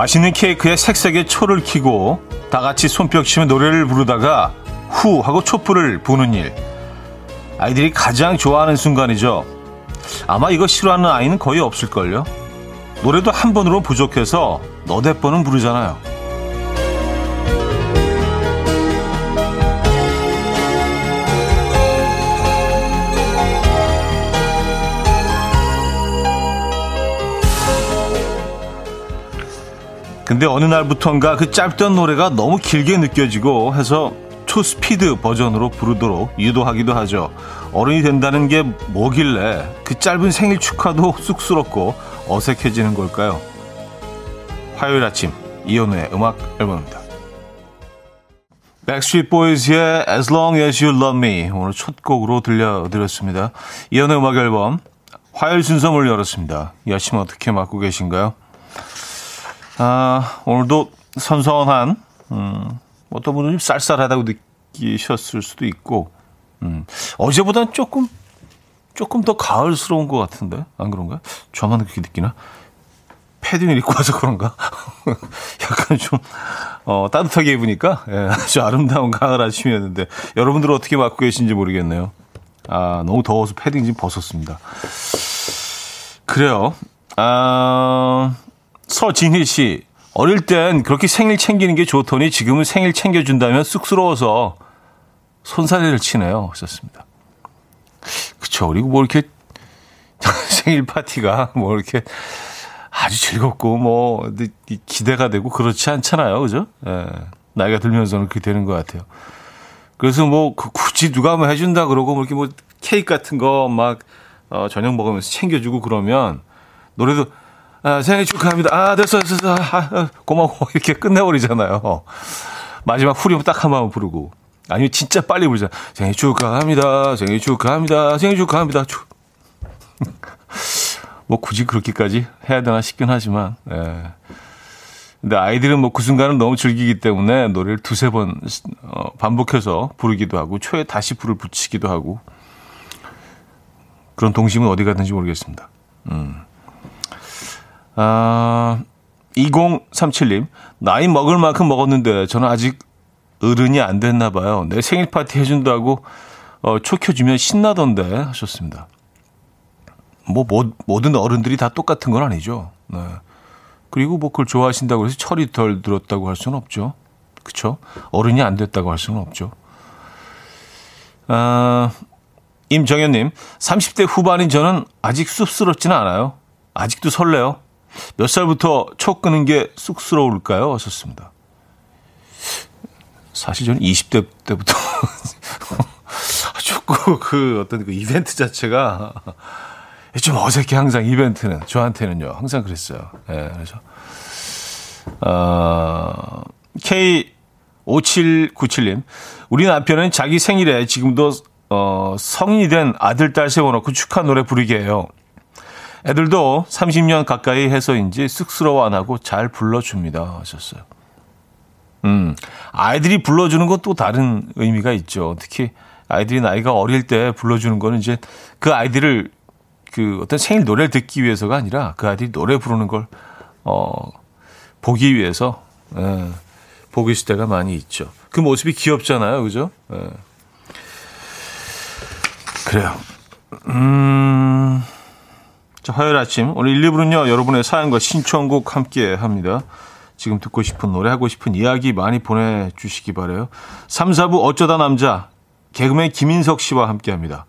맛있는 케이크에 색색의 초를 키고 다 같이 손뼉 치며 노래를 부르다가 후 하고 촛불을 부는 일. 아이들이 가장 좋아하는 순간이죠. 아마 이거 싫어하는 아이는 거의 없을걸요. 노래도 한 번으로 부족해서 너댓 번은 부르잖아요. 근데 어느 날부턴가 그 짧던 노래가 너무 길게 느껴지고 해서 초스피드 버전으로 부르도록 유도하기도 하죠. 어른이 된다는 게 뭐길래 그 짧은 생일 축하도 쑥스럽고 어색해지는 걸까요? 화요일 아침 이현우의 음악 앨범입니다. 백스트리트 보이즈의 As Long As You Love Me 오늘 첫 곡으로 들려드렸습니다. 이현우의 음악 앨범 화요일 순서 문 열었습니다. 이 아침 어떻게 맞고 계신가요? 아, 오늘도 선선한, 음, 어떤 분은 좀 쌀쌀하다고 느끼셨을 수도 있고, 음, 어제보다는 조금, 조금 더 가을스러운 것 같은데? 안 그런가요? 저만 그렇게 느끼나? 패딩을 입고 와서 그런가? 약간 좀, 어, 따뜻하게 입으니까, 예, 아주 아름다운 가을 아침이었는데, 여러분들은 어떻게 맞고 계신지 모르겠네요. 아, 너무 더워서 패딩 좀 벗었습니다. 그래요. 아, 서진희 씨, 어릴 땐 그렇게 생일 챙기는 게 좋더니 지금은 생일 챙겨준다면 쑥스러워서 손사래를 치네요. 하셨습니다. 그쵸. 그리고 뭐 이렇게 생일 파티가 뭐 이렇게 아주 즐겁고 뭐 기대가 되고 그렇지 않잖아요. 그죠? 예. 나이가 들면서는 그렇게 되는 것 같아요. 그래서 뭐그 굳이 누가 뭐 해준다 그러고 뭐 이렇게 뭐 케이크 같은 거 막 어, 저녁 먹으면서 챙겨주고 그러면 노래도 아, 생일 축하합니다. 아, 됐어, 됐어, 됐어. 아, 아, 고마워. 이렇게 끝내버리잖아요. 마지막 후렴 딱 한 번 부르고. 아니면 진짜 빨리 부르자. 생일 축하합니다. 생일 축하합니다. 생일 축하합니다. 축. 뭐 굳이 그렇게까지 해야 되나 싶긴 하지만, 예. 근데 아이들은 뭐 그 순간을 너무 즐기기 때문에 노래를 두세 번 어, 반복해서 부르기도 하고, 초에 다시 불을 붙이기도 하고, 그런 동심은 어디 갔는지 모르겠습니다. 음. 아, 2037님, 나이 먹을 만큼 먹었는데 저는 아직 어른이 안 됐나 봐요. 내 생일 파티 해준다고 어, 초켜주면 신나던데 하셨습니다. 뭐, 뭐, 모든 어른들이 다 똑같은 건 아니죠. 네. 그리고 뭐 그걸 좋아하신다고 해서 철이 덜 들었다고 할 수는 없죠. 그쵸? 어른이 안 됐다고 할 수는 없죠. 아, 임정현님, 30대 후반인 저는 아직 쑥스럽지는 않아요. 아직도 설레요. 몇 살부터 초 끄는 게 쑥스러울까요? 하셨습니다. 사실 저는 20대 때부터 축구 그 어떤 그 이벤트 자체가 좀 어색해 항상 이벤트는 저한테는요 항상 그랬어요. 예, 네, 그래서 어, K5797님 우리 남편은 자기 생일에 지금도 어, 성인이 된 아들 딸 세워놓고 축하 노래 부르게 해요. 애들도 30년 가까이 해서인지 쑥스러워 안 하고 잘 불러줍니다. 하셨어요. 음, 아이들이 불러주는 건 또 다른 의미가 있죠. 특히 아이들이 나이가 어릴 때 불러주는 거는 이제 그 아이들을 그 어떤 생일 노래를 듣기 위해서가 아니라 그 아이들이 노래 부르는 걸, 어, 보기 위해서, 예, 보고 있을 때가 많이 있죠. 그 모습이 귀엽잖아요. 그죠? 예. 그래요. 음. 자, 화요일 아침 오늘 1, 2부는요. 여러분의 사연과 신청곡 함께 합니다. 지금 듣고 싶은 노래 하고 싶은 이야기 많이 보내주시기 바래요. 3, 4부 어쩌다 남자 개그맨 김인석 씨와 함께 합니다.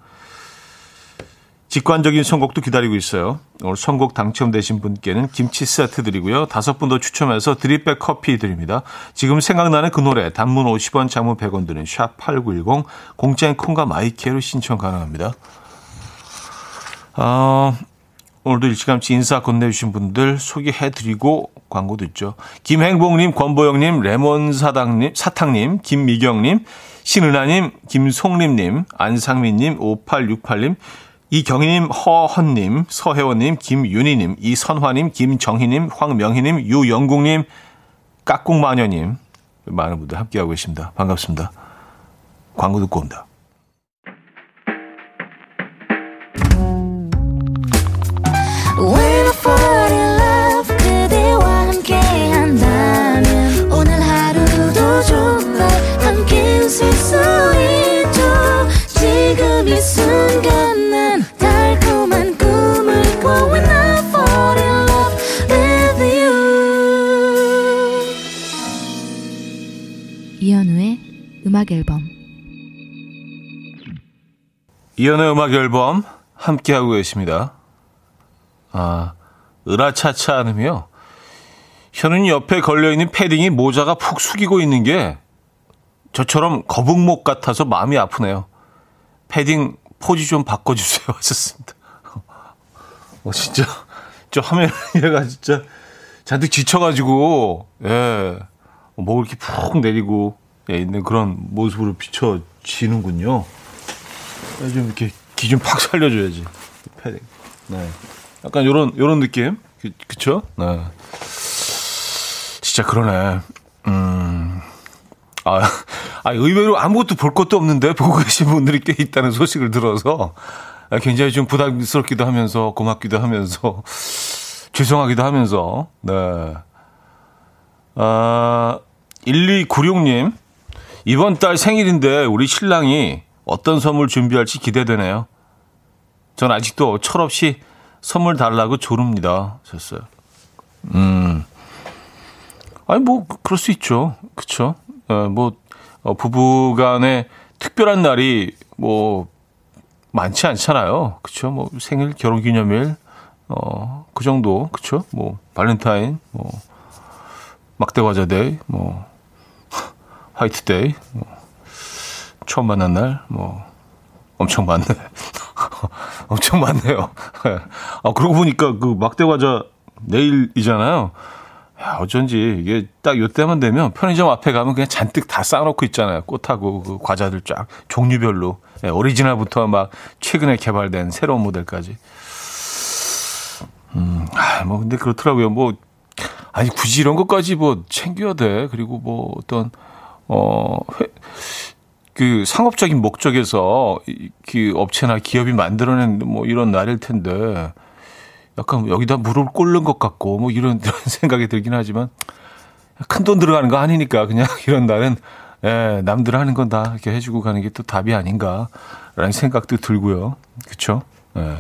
직관적인 선곡도 기다리고 있어요. 오늘 선곡 당첨되신 분께는 김치 세트 드리고요. 다섯 분 더 추첨해서 드립백 커피 드립니다. 지금 생각나는 그 노래 단문 50원, 장문 100원 드는 샵8910 공짜인 콩과 마이케로 신청 가능합니다. 어, 오늘도 일찌감치 인사 건네주신 분들 소개해드리고 광고 듣죠. 김행복님, 권보영님, 레몬사당님, 사탕님, 김미경님, 신은하님, 김송림님, 안상민님, 5868님, 이경희님, 허헌님, 서혜원님, 김윤희님, 이선화님, 김정희님, 황명희님, 유영국님, 깍꿍마녀님 많은 분들 함께하고 계십니다. 반갑습니다. 광고 듣고 옵니다. 이연의 음악 앨범 함께하고 계십니다. 아, 으라차차님이요. 현은 옆에 걸려있는 패딩이 모자가 푹 숙이고 있는 게 저처럼 거북목 같아서 마음이 아프네요. 패딩 포지 좀 바꿔주세요. 하셨습니다. 어, 진짜, 저 화면이가 진짜 잔뜩 지쳐가지고, 예, 목을 이렇게 푹 내리고 예, 있는 그런 모습으로 비춰지는군요. 예, 좀 이렇게 기좀팍 살려줘야지. 패딩. 네. 약간 요런, 요런 느낌? 그, 그쵸? 네. 진짜 그러네. 음. 아, 아, 의외로 아무것도 볼 것도 없는데 보고 계신 분들이 꽤 있다는 소식을 들어서 굉장히 좀 부담스럽기도 하면서 고맙기도 하면서 죄송하기도 하면서, 네. 아, 1296님, 이번 달 생일인데 우리 신랑이 어떤 선물 준비할지 기대되네요. 전 아직도 철없이 선물 달라고 조릅니다. 셨어요. 음. 아니, 뭐, 그럴 수 있죠. 그쵸? 어, 뭐, 어, 부부 간에 특별한 날이 뭐, 많지 않잖아요. 그쵸? 뭐, 생일, 결혼 기념일, 어, 그 정도. 그쵸? 뭐, 발렌타인, 뭐, 막대과자 데이, 뭐, 화이트 데이, 뭐, 처음 만난 날, 뭐, 엄청 많네. 엄청 많네요. 아, 그러고 보니까 그 막대 과자 내일이잖아요. 야, 어쩐지 이게 딱 요때만 되면 편의점 앞에 가면 그냥 잔뜩 다 쌓아놓고 있잖아요. 꽃하고 그 과자들 쫙 종류별로. 네, 오리지널부터 막 최근에 개발된 새로운 모델까지. 음, 아, 뭐 근데 그렇더라고요. 뭐 아니 굳이 이런 것까지 뭐 챙겨야 돼. 그리고 뭐 어떤 어 회, 그 상업적인 목적에서 그 업체나 기업이 만들어낸 뭐 이런 날일 텐데 약간 여기다 물을 꼴른 것 같고 뭐 이런, 이런 생각이 들긴 하지만 큰 돈 들어가는 거 아니니까 그냥 이런 날은 예, 남들 하는 건 다 이렇게 해주고 가는 게 또 답이 아닌가라는 생각도 들고요. 그렇죠? 예.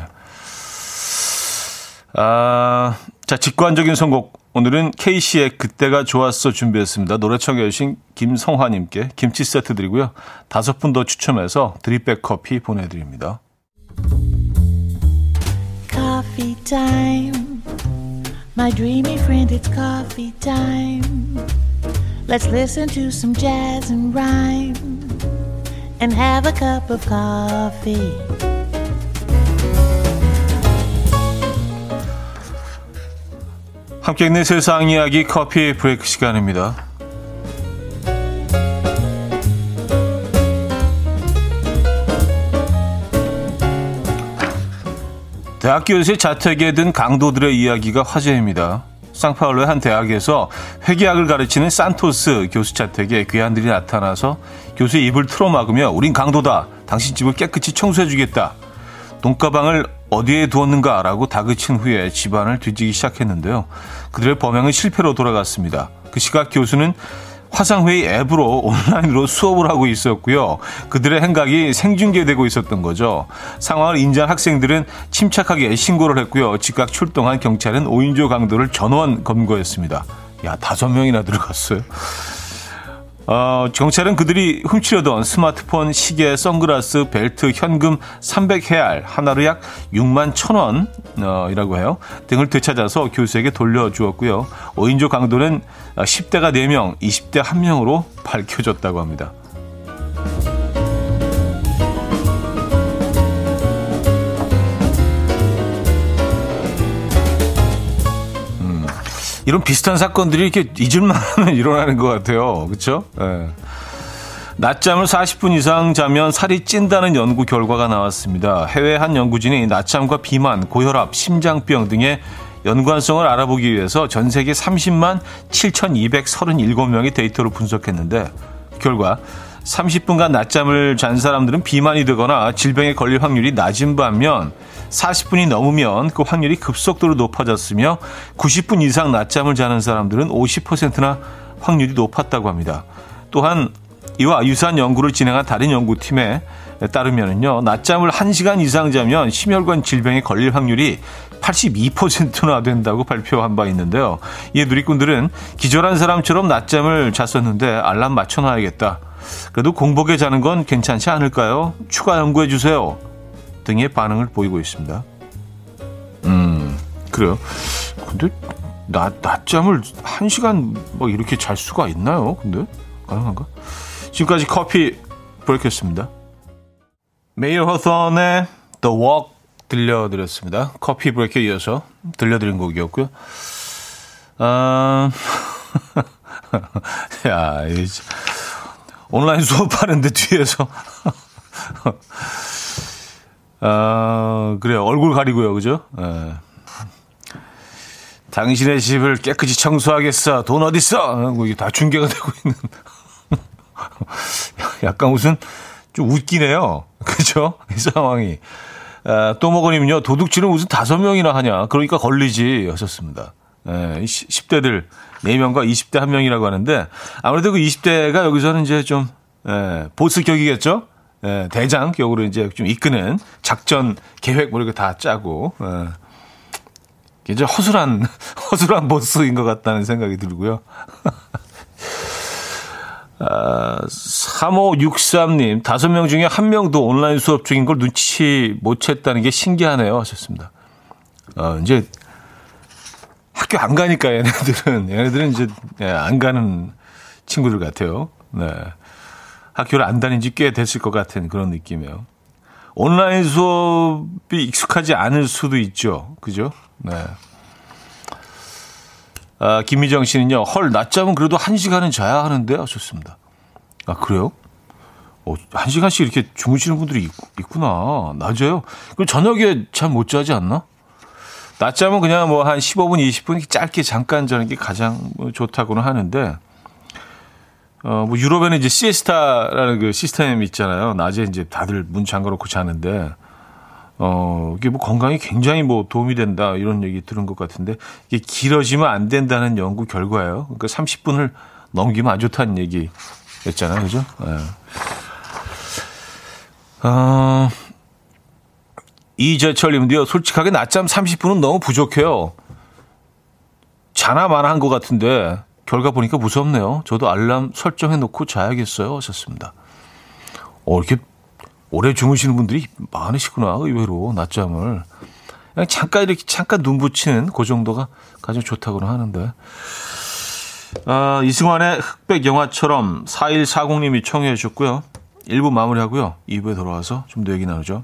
아, 자 직관적인 선곡 오늘은 K씨의 그때가 좋았어 준비했습니다. 노래 청해 주신 김성화님께 김치 세트 드리고요. 다섯 분 더 추첨해서 드립백 커피 보내드립니다. Coffee time. My dreamy friend, it's coffee time. Let's listen to some jazz and rhyme and have a cup of coffee. 함께 있는 세상 이야기 커피 브레이크 시간입니다. 대학교에서 자택에 든 강도들의 이야기가 화제입니다. 상파울로의 한 대학에서 회계학을 가르치는 산토스 교수 자택에 괴한들이 나타나서 교수의 입을 틀어막으며 우린 강도다. 당신 집을 깨끗이 청소해주겠다. 돈가방을 어디에 두었는가라고 다그친 후에 집안을 뒤지기 시작했는데요. 그들의 범행은 실패로 돌아갔습니다. 그 시각 교수는 화상회의 앱으로 온라인으로 수업을 하고 있었고요. 그들의 행각이 생중계되고 있었던 거죠. 상황을 인지한 학생들은 침착하게 신고를 했고요. 즉각 출동한 경찰은 5인조 강도를 전원 검거했습니다. 야, 다섯 명이나 들어갔어요. 어, 경찰은 그들이 훔치려던 스마트폰, 시계, 선글라스, 벨트, 현금 300헤알, 하나로 약 6만 1천 원이라고 해요. 등을 되찾아서 교수에게 돌려주었고요. 5인조 강도는 10대가 4명, 20대 1명으로 밝혀졌다고 합니다. 이런 비슷한 사건들이 이렇게 잊을만 하면 일어나는 것 같아요. 그렇죠? 네. 낮잠을 40분 이상 자면 살이 찐다는 연구 결과가 나왔습니다. 해외 한 연구진이 낮잠과 비만, 고혈압, 심장병 등의 연관성을 알아보기 위해서 전 세계 30만 7,237명의 데이터를 분석했는데 그 결과 30분간 낮잠을 잔 사람들은 비만이 되거나 질병에 걸릴 확률이 낮은 반면 40분이 넘으면 그 확률이 급속도로 높아졌으며 90분 이상 낮잠을 자는 사람들은 50%나 확률이 높았다고 합니다. 또한 이와 유사한 연구를 진행한 다른 연구팀에 따르면요. 낮잠을 1시간 이상 자면 심혈관 질병에 걸릴 확률이 82%나 된다고 발표한 바 있는데요. 이에 누리꾼들은 기절한 사람처럼 낮잠을 잤었는데 알람 맞춰놔야겠다. 그래도 공복에 자는 건 괜찮지 않을까요? 추가 연구해 주세요. 등의 반응을 보이고 있습니다. 음, 그래요. 근데 낮, 낮잠을 한 시간 뭐 이렇게 잘 수가 있나요? 근데 가능한가? 지금까지 커피 브레이크였습니다. 메이어 허선의 The Walk 들려드렸습니다. 커피 브레이크에 이어서 들려드린 곡이었고요. 아, 야, 이제 온라인 수업하는데 뒤에서. 아, 그래 얼굴 가리고요. 그죠? 예. 당신의 집을 깨끗이 청소하겠어. 돈 어딨어? 이게 다 중계가 되고 있는. 약간 무슨 좀 웃기네요. 그죠? 이 상황이. 아, 또 먹으니면요. 도둑질은 무슨 다섯 명이나 하냐. 그러니까 걸리지. 하셨습니다. 예, 10대들 4명과 20대 1명이라고 하는데 아무래도 그 20대가 여기서는 이제 좀 예, 보스 격이겠죠? 예, 대장 격으로 이제 좀 이끄는 작전 계획 뭐 이렇게 다 짜고 예. 이제 허술한 허술한 보스인 것 같다는 생각이 들고요. 아, 3563님, 다섯 명 중에 한 명도 온라인 수업 중인 걸 눈치 못 챘다는 게 신기하네요. 하셨습니다. 어, 이제 학교 안 가니까 얘네들은, 얘네들은 이제 예, 안 가는 친구들 같아요. 네. 학교를 안 다닌 지 꽤 됐을 것 같은 그런 느낌이에요. 온라인 수업이 익숙하지 않을 수도 있죠. 그죠? 네. 아, 김미정 씨는요, 헐, 낮잠은 그래도 한 시간은 자야 하는데 하셨습니다. 아, 그래요? 어, 한 시간씩 이렇게 주무시는 분들이 있, 구나 낮에요? 그럼 저녁에 잘 못 자지 않나? 낮잠은 그냥 뭐 한 15분, 20분 짧게 잠깐 자는 게 가장 뭐 좋다고는 하는데, 어, 뭐 유럽에는 이제 시에스타라는 그 시스템이 있잖아요. 낮에 이제 다들 문 잠가놓고 자는데, 어, 이게 뭐 건강에 굉장히 뭐 도움이 된다 이런 얘기 들은 것 같은데 이게 길어지면 안 된다는 연구 결과예요. 그러니까 30분을 넘기면 안 좋다는 얘기였잖아요. 그죠? 네. 어, 이재철님도요, 솔직하게 낮잠 30분은 너무 부족해요. 자나 마나 한 것 같은데, 결과 보니까 무섭네요. 저도 알람 설정해 놓고 자야겠어요. 하셨습니다. 어, 이렇게 오래 주무시는 분들이 많으시구나, 의외로, 낮잠을. 그냥 잠깐 이렇게 잠깐 눈 붙이는 그 정도가 가장 좋다고는 하는데. 아, 이승환의 흑백 영화처럼 4140님이 청해 주셨고요. 1부 마무리하고요. 2부에 돌아와서 좀 더 얘기 나누죠.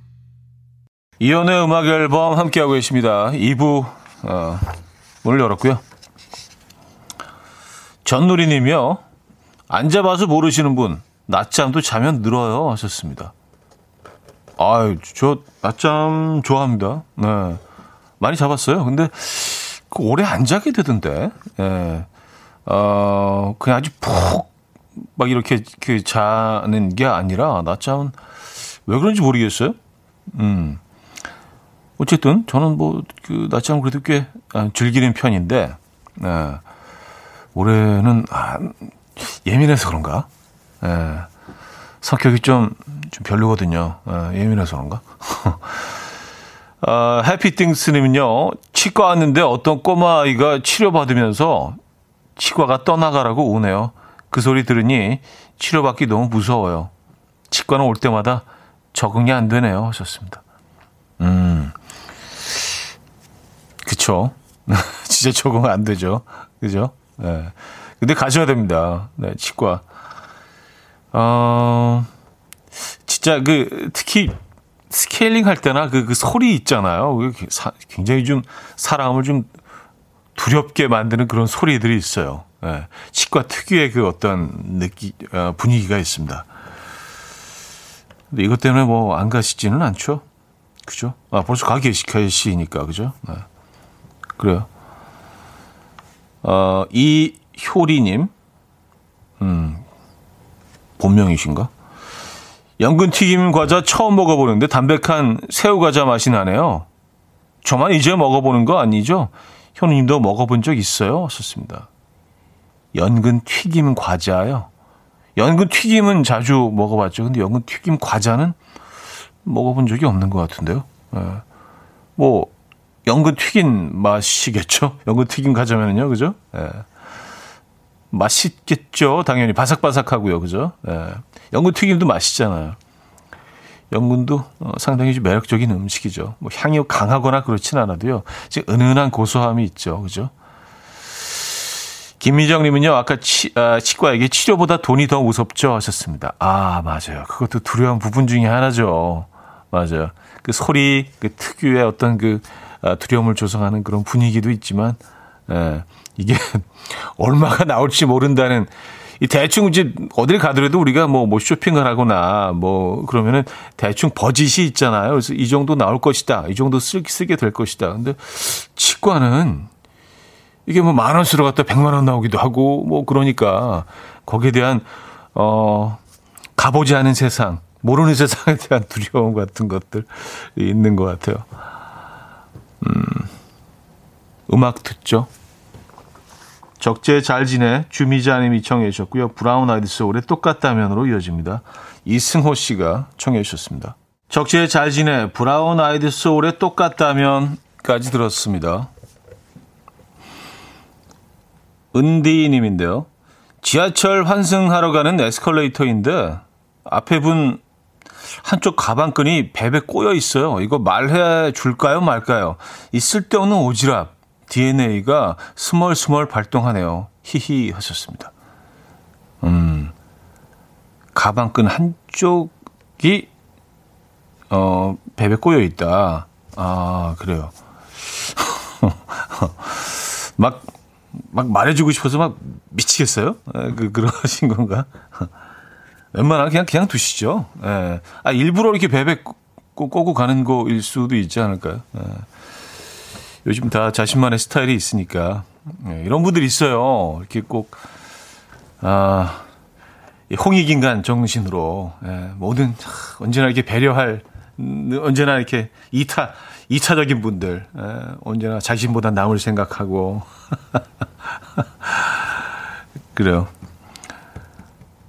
이현우의 음악 앨범 함께하고 계십니다. 2부 어, 문을 열었고요. 전누리님이요. 앉아봐서 모르시는 분 낮잠도 자면 늘어요 하셨습니다. 아유 저 낮잠 좋아합니다. 네 많이 잡았어요. 근데 그 오래 안 자게 되던데. 예. 어 그냥 아주 푹 막 이렇게 그 자는 게 아니라 낮잠은 왜 그런지 모르겠어요. 음. 어쨌든 저는 뭐그 낮잠 그래도 꽤 아, 즐기는 편인데 네. 올해는 아, 예민해서 그런가? 네. 성격이 좀, 좀 별로거든요. 네, 예민해서 그런가? 어, 해피띵스님은요, 치과 왔는데 어떤 꼬마아이가 치료받으면서 치과가 떠나가라고 오네요. 그 소리 들으니 치료받기 너무 무서워요. 치과는 올 때마다 적응이 안 되네요. 하셨습니다. 음. 그쵸. 진짜 적응 안 되죠. 그죠? 네. 근데 가셔야 됩니다. 네, 치과. 어, 진짜 그, 특히 스케일링 할 때나 그, 그 소리 있잖아요. 굉장히 좀 사람을 좀 두렵게 만드는 그런 소리들이 있어요. 예, 치과 특유의 그 어떤 느끼, 어, 분위기가 있습니다. 근데 이것 때문에 뭐 안 가시지는 않죠? 그죠? 아, 벌써 가 계시, 계시니까, 그죠? 네. 그래요. 어, 이 효리님, 음, 본명이신가? 연근 튀김 과자 처음 먹어보는데 담백한 새우 과자 맛이 나네요. 저만 이제 먹어보는 거 아니죠? 현우님도 먹어본 적 있어요? 썼습니다. 연근 튀김 과자요. 연근 튀김은 자주 먹어봤죠. 근데 연근 튀김 과자는 먹어본 적이 없는 것 같은데요. 네. 뭐 연근 튀긴 맛이겠죠. 연근 튀김 과자면은요, 그죠? 네. 맛있겠죠. 당연히 바삭바삭하고요, 그죠? 네. 연근 튀김도 맛있잖아요. 연근도 어, 상당히 좀 매력적인 음식이죠. 뭐 향이 강하거나 그렇진 않아도요. 은은한 고소함이 있죠. 그죠? 김미정님은요, 아까 치, 아, 치과에게 치료보다 돈이 더 무섭죠 하셨습니다. 아, 맞아요. 그것도 두려운 부분 중에 하나죠. 맞아요. 그 소리, 그 특유의 어떤 그 아, 두려움을 조성하는 그런 분위기도 있지만, 예, 이게 얼마가 나올지 모른다는 이 대충 이제 어딜 가더라도 우리가 뭐, 뭐 쇼핑을 하거나 뭐 그러면은 대충 버짓이 있잖아요. 그래서 이 정도 나올 것이다. 이 정도 쓰, 쓰게 될 것이다. 근데 치과는 이게 뭐 만 원수로 갖다 백만 원 나오기도 하고 뭐 그러니까 거기에 대한 어 가보지 않은 세상, 모르는 세상에 대한 두려움 같은 것들이 있는 것 같아요. 음, 음악 듣죠. 적재 잘 지내 주미자님이 청해 주셨고요. 브라운 아이드 소울의 똑같다면으로 이어집니다. 이승호 씨가 청해 주셨습니다. 적재 잘 지내 브라운 아이드 소울의 똑같다면까지 들었습니다. 은디님인데요. 지하철 환승하러 가는 에스컬레이터인데 앞에 분 한쪽 가방끈이 벨에 꼬여 있어요. 이거 말해 줄까요 말까요? 이 쓸데없는 오지랖. DNA가 스멀스멀 발동하네요. 히히 하셨습니다. 음, 가방끈 한쪽이, 어, 벨에 꼬여 있다. 아, 그래요. 막, 막 말해주고 싶어서 막 미치겠어요? 에, 그, 그러신 건가? 웬만하면 그냥, 그냥 두시죠. 예. 아, 일부러 이렇게 베베 꼬고 가는 거일 수도 있지 않을까요? 예. 요즘 다 자신만의 스타일이 있으니까 네, 이런 분들이 있어요. 이렇게 꼭 아, 홍익인간 정신으로 예, 모든 언제나 이렇게 배려할 언제나 이렇게 이타 이타적인 분들 예, 언제나 자신보다 남을 생각하고 그래요.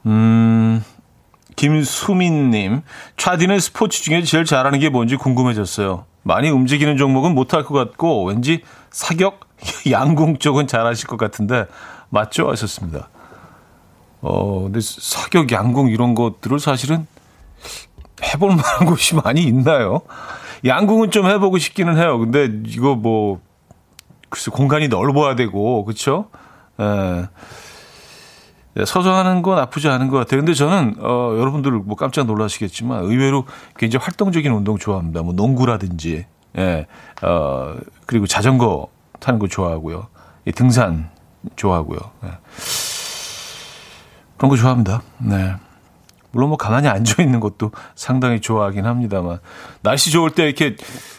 음. 김수민님, 차디는 스포츠 중에 제일 잘하는 게 뭔지 궁금해졌어요. 많이 움직이는 종목은 못할 것 같고 왠지 사격, 양궁 쪽은 잘하실 것 같은데 맞죠? 하셨습니다. 어, 근데 사격, 양궁 이런 것들을 사실은 해볼 만한 곳이 많이 있나요? 양궁은 좀 해보고 싶기는 해요. 근데 이거 뭐 글쎄 공간이 넓어야 되고 그렇죠? 에. 예, 서서 하는 건 나쁘지 않은 것 같아요. 근데 저는 어, 여러분들 뭐 깜짝 놀라시겠지만 의외로 굉장히 활동적인 운동 좋아합니다. 뭐 농구라든지 예, 어, 그리고 자전거 타는 거 좋아하고요. 예, 등산 좋아하고요. 예. 그런 거 좋아합니다. 네. 물론 뭐 가만히 앉아 있는 것도 상당히 좋아하긴 합니다만 날씨 좋을 때 이렇게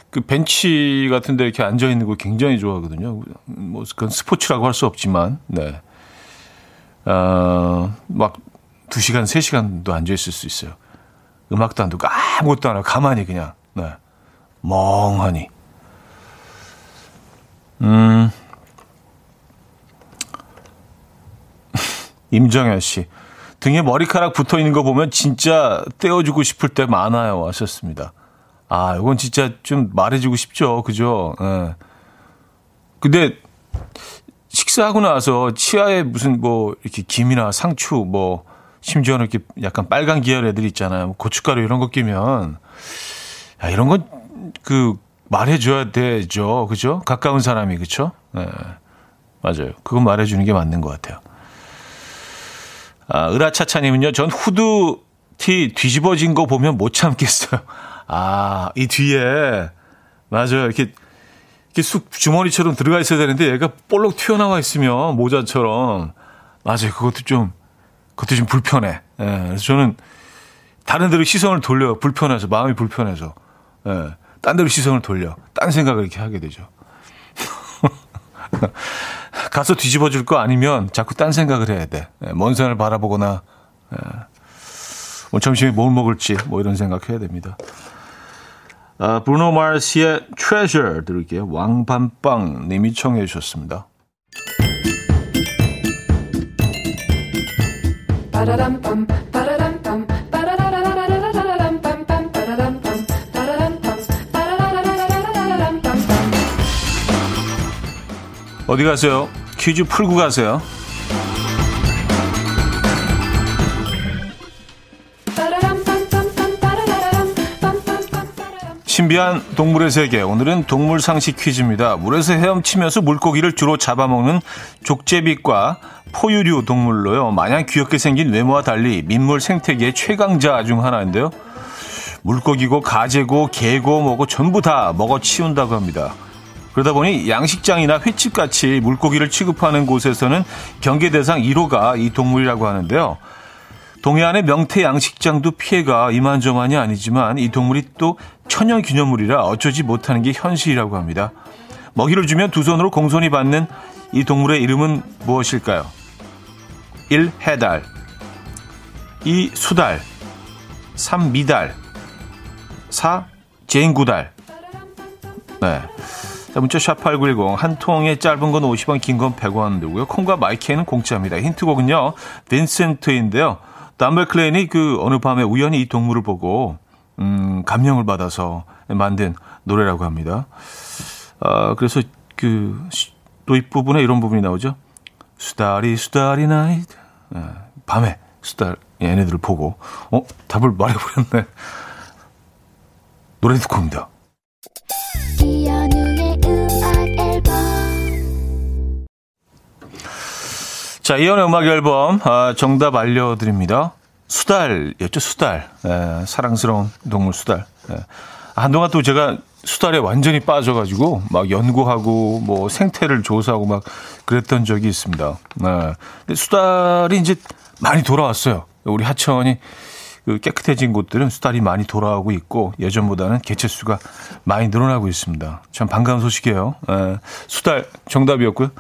그 벤치 같은 데 이렇게 앉아 있는 거 굉장히 좋아하거든요. 뭐 그건 스포츠라고 할 수 없지만 네. 어, 막 2시간, 3시간도 앉아있을 수 있어요. 음악도 안 듣고 아무것도 안 하고 가만히 그냥, 네. 멍하니. 음. 임정현 씨. 등에 머리카락 붙어 있는 거 보면 진짜 떼어주고 싶을 때 많아요. 하셨습니다. 아, 이건 진짜 좀 말해주고 싶죠. 그죠? 예. 네. 근데 식사하고 나서 치아에 무슨 뭐 이렇게 김이나 상추 뭐 심지어는 이렇게 약간 빨간 계열 애들 있잖아요. 뭐 고춧가루 이런 거 끼면 야, 이런 건 그 말해줘야 되죠. 그죠? 가까운 사람이 그쵸? 네. 맞아요. 그건 말해주는 게 맞는 것 같아요. 아, 으라차차님은요. 전 후드 티 뒤집어진 거 보면 못 참겠어요. 아, 이 뒤에 맞아요. 이렇게 이렇게 쑥 주머니처럼 들어가 있어야 되는데 얘가 볼록 튀어나와 있으면 모자처럼 맞아요. 그것도 좀 그것도 좀 불편해. 예, 그래서 저는 다른 데로 시선을 돌려요. 불편해서 마음이 불편해서. 예, 딴 데로 시선을 돌려. 딴 생각을 이렇게 하게 되죠. 가서 뒤집어 줄 거 아니면 자꾸 딴 생각을 해야 돼. 예, 먼 산을 바라보거나. 예. 뭐 점심에 뭘 먹을지 뭐 이런 생각해야 됩니다. 아, 브루노 마르시의 Treasure 들을게요. 왕밤빵 님이 청해 주셨습니다. 어디 가세요? 퀴즈 풀고 가세요. 신비한 동물의 세계. 오늘은 동물 상식 퀴즈입니다. 물에서 헤엄치면서 물고기를 주로 잡아먹는 족제비과 포유류 동물로요. 마냥 귀엽게 생긴 외모와 달리 민물 생태계의 최강자 중 하나인데요. 물고기고 가재고 개고 뭐고 전부 다 먹어 치운다고 합니다. 그러다 보니 양식장이나 횟집 같이 물고기를 취급하는 곳에서는 경계 대상 1호가 이 동물이라고 하는데요. 동해안의 명태 양식장도 피해가 이만저만이 아니지만 이 동물이 또 천연 기념물이라 어쩌지 못하는 게 현실이라고 합니다. 먹이를 주면 두 손으로 공손히 받는 이 동물의 이름은 무엇일까요? 1. 해달 2. 수달 3. 미달 4. 제인구달 네. 자, 문자 샵8910 한 통에 짧은 건 50원, 긴 건 100원 들고요. 콩과 마이크는 공짜입니다. 힌트곡은요. 빈센트인데요. 돈 맥클린이 그 어느 밤에 우연히 이 동물을 보고 음, 감명을 받아서 만든 노래라고 합니다. 아, 그래서 그 도입 부분에 이런 부분이 나오죠. 수달이 수달이 night 네, 밤에 수달 얘네들을 보고 어 답을 말해버렸네. 노래 듣고 옵니다. 자, 이연의 음악 앨범 아, 정답 알려드립니다. 수달이었죠, 수달. 예, 사랑스러운 동물 수달. 예. 한동안 또 제가 수달에 완전히 빠져가지고 막 연구하고 뭐 생태를 조사하고 막 그랬던 적이 있습니다. 예. 근데 수달이 이제 많이 돌아왔어요. 우리 하천이 그 깨끗해진 곳들은 수달이 많이 돌아오고 있고 예전보다는 개체수가 많이 늘어나고 있습니다. 참 반가운 소식이에요. 예. 수달 정답이었고요.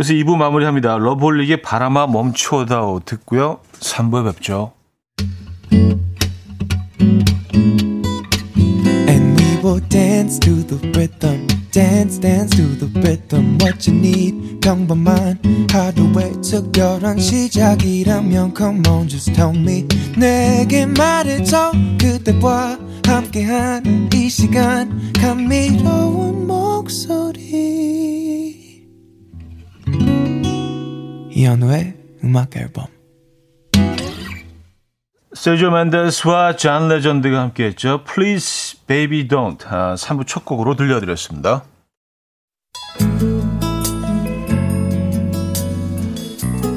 그래서 2부 마무리합니다. 러블릭의 바람아 멈춰다오 듣고요. 3부에 뵙죠. Dance to the rhythm. dance dance to the rhythm what you need 평범한 하루의 특별한 시작이라면 come on just tell me 내게 말해줘 그대와 함께한 이 시간 감미로운 목소리 이현우의 음악 앨범 세조 맨데스와 잔 레전드가 함께했죠. Please Baby Don't 아, 3부 첫 곡으로 들려드렸습니다.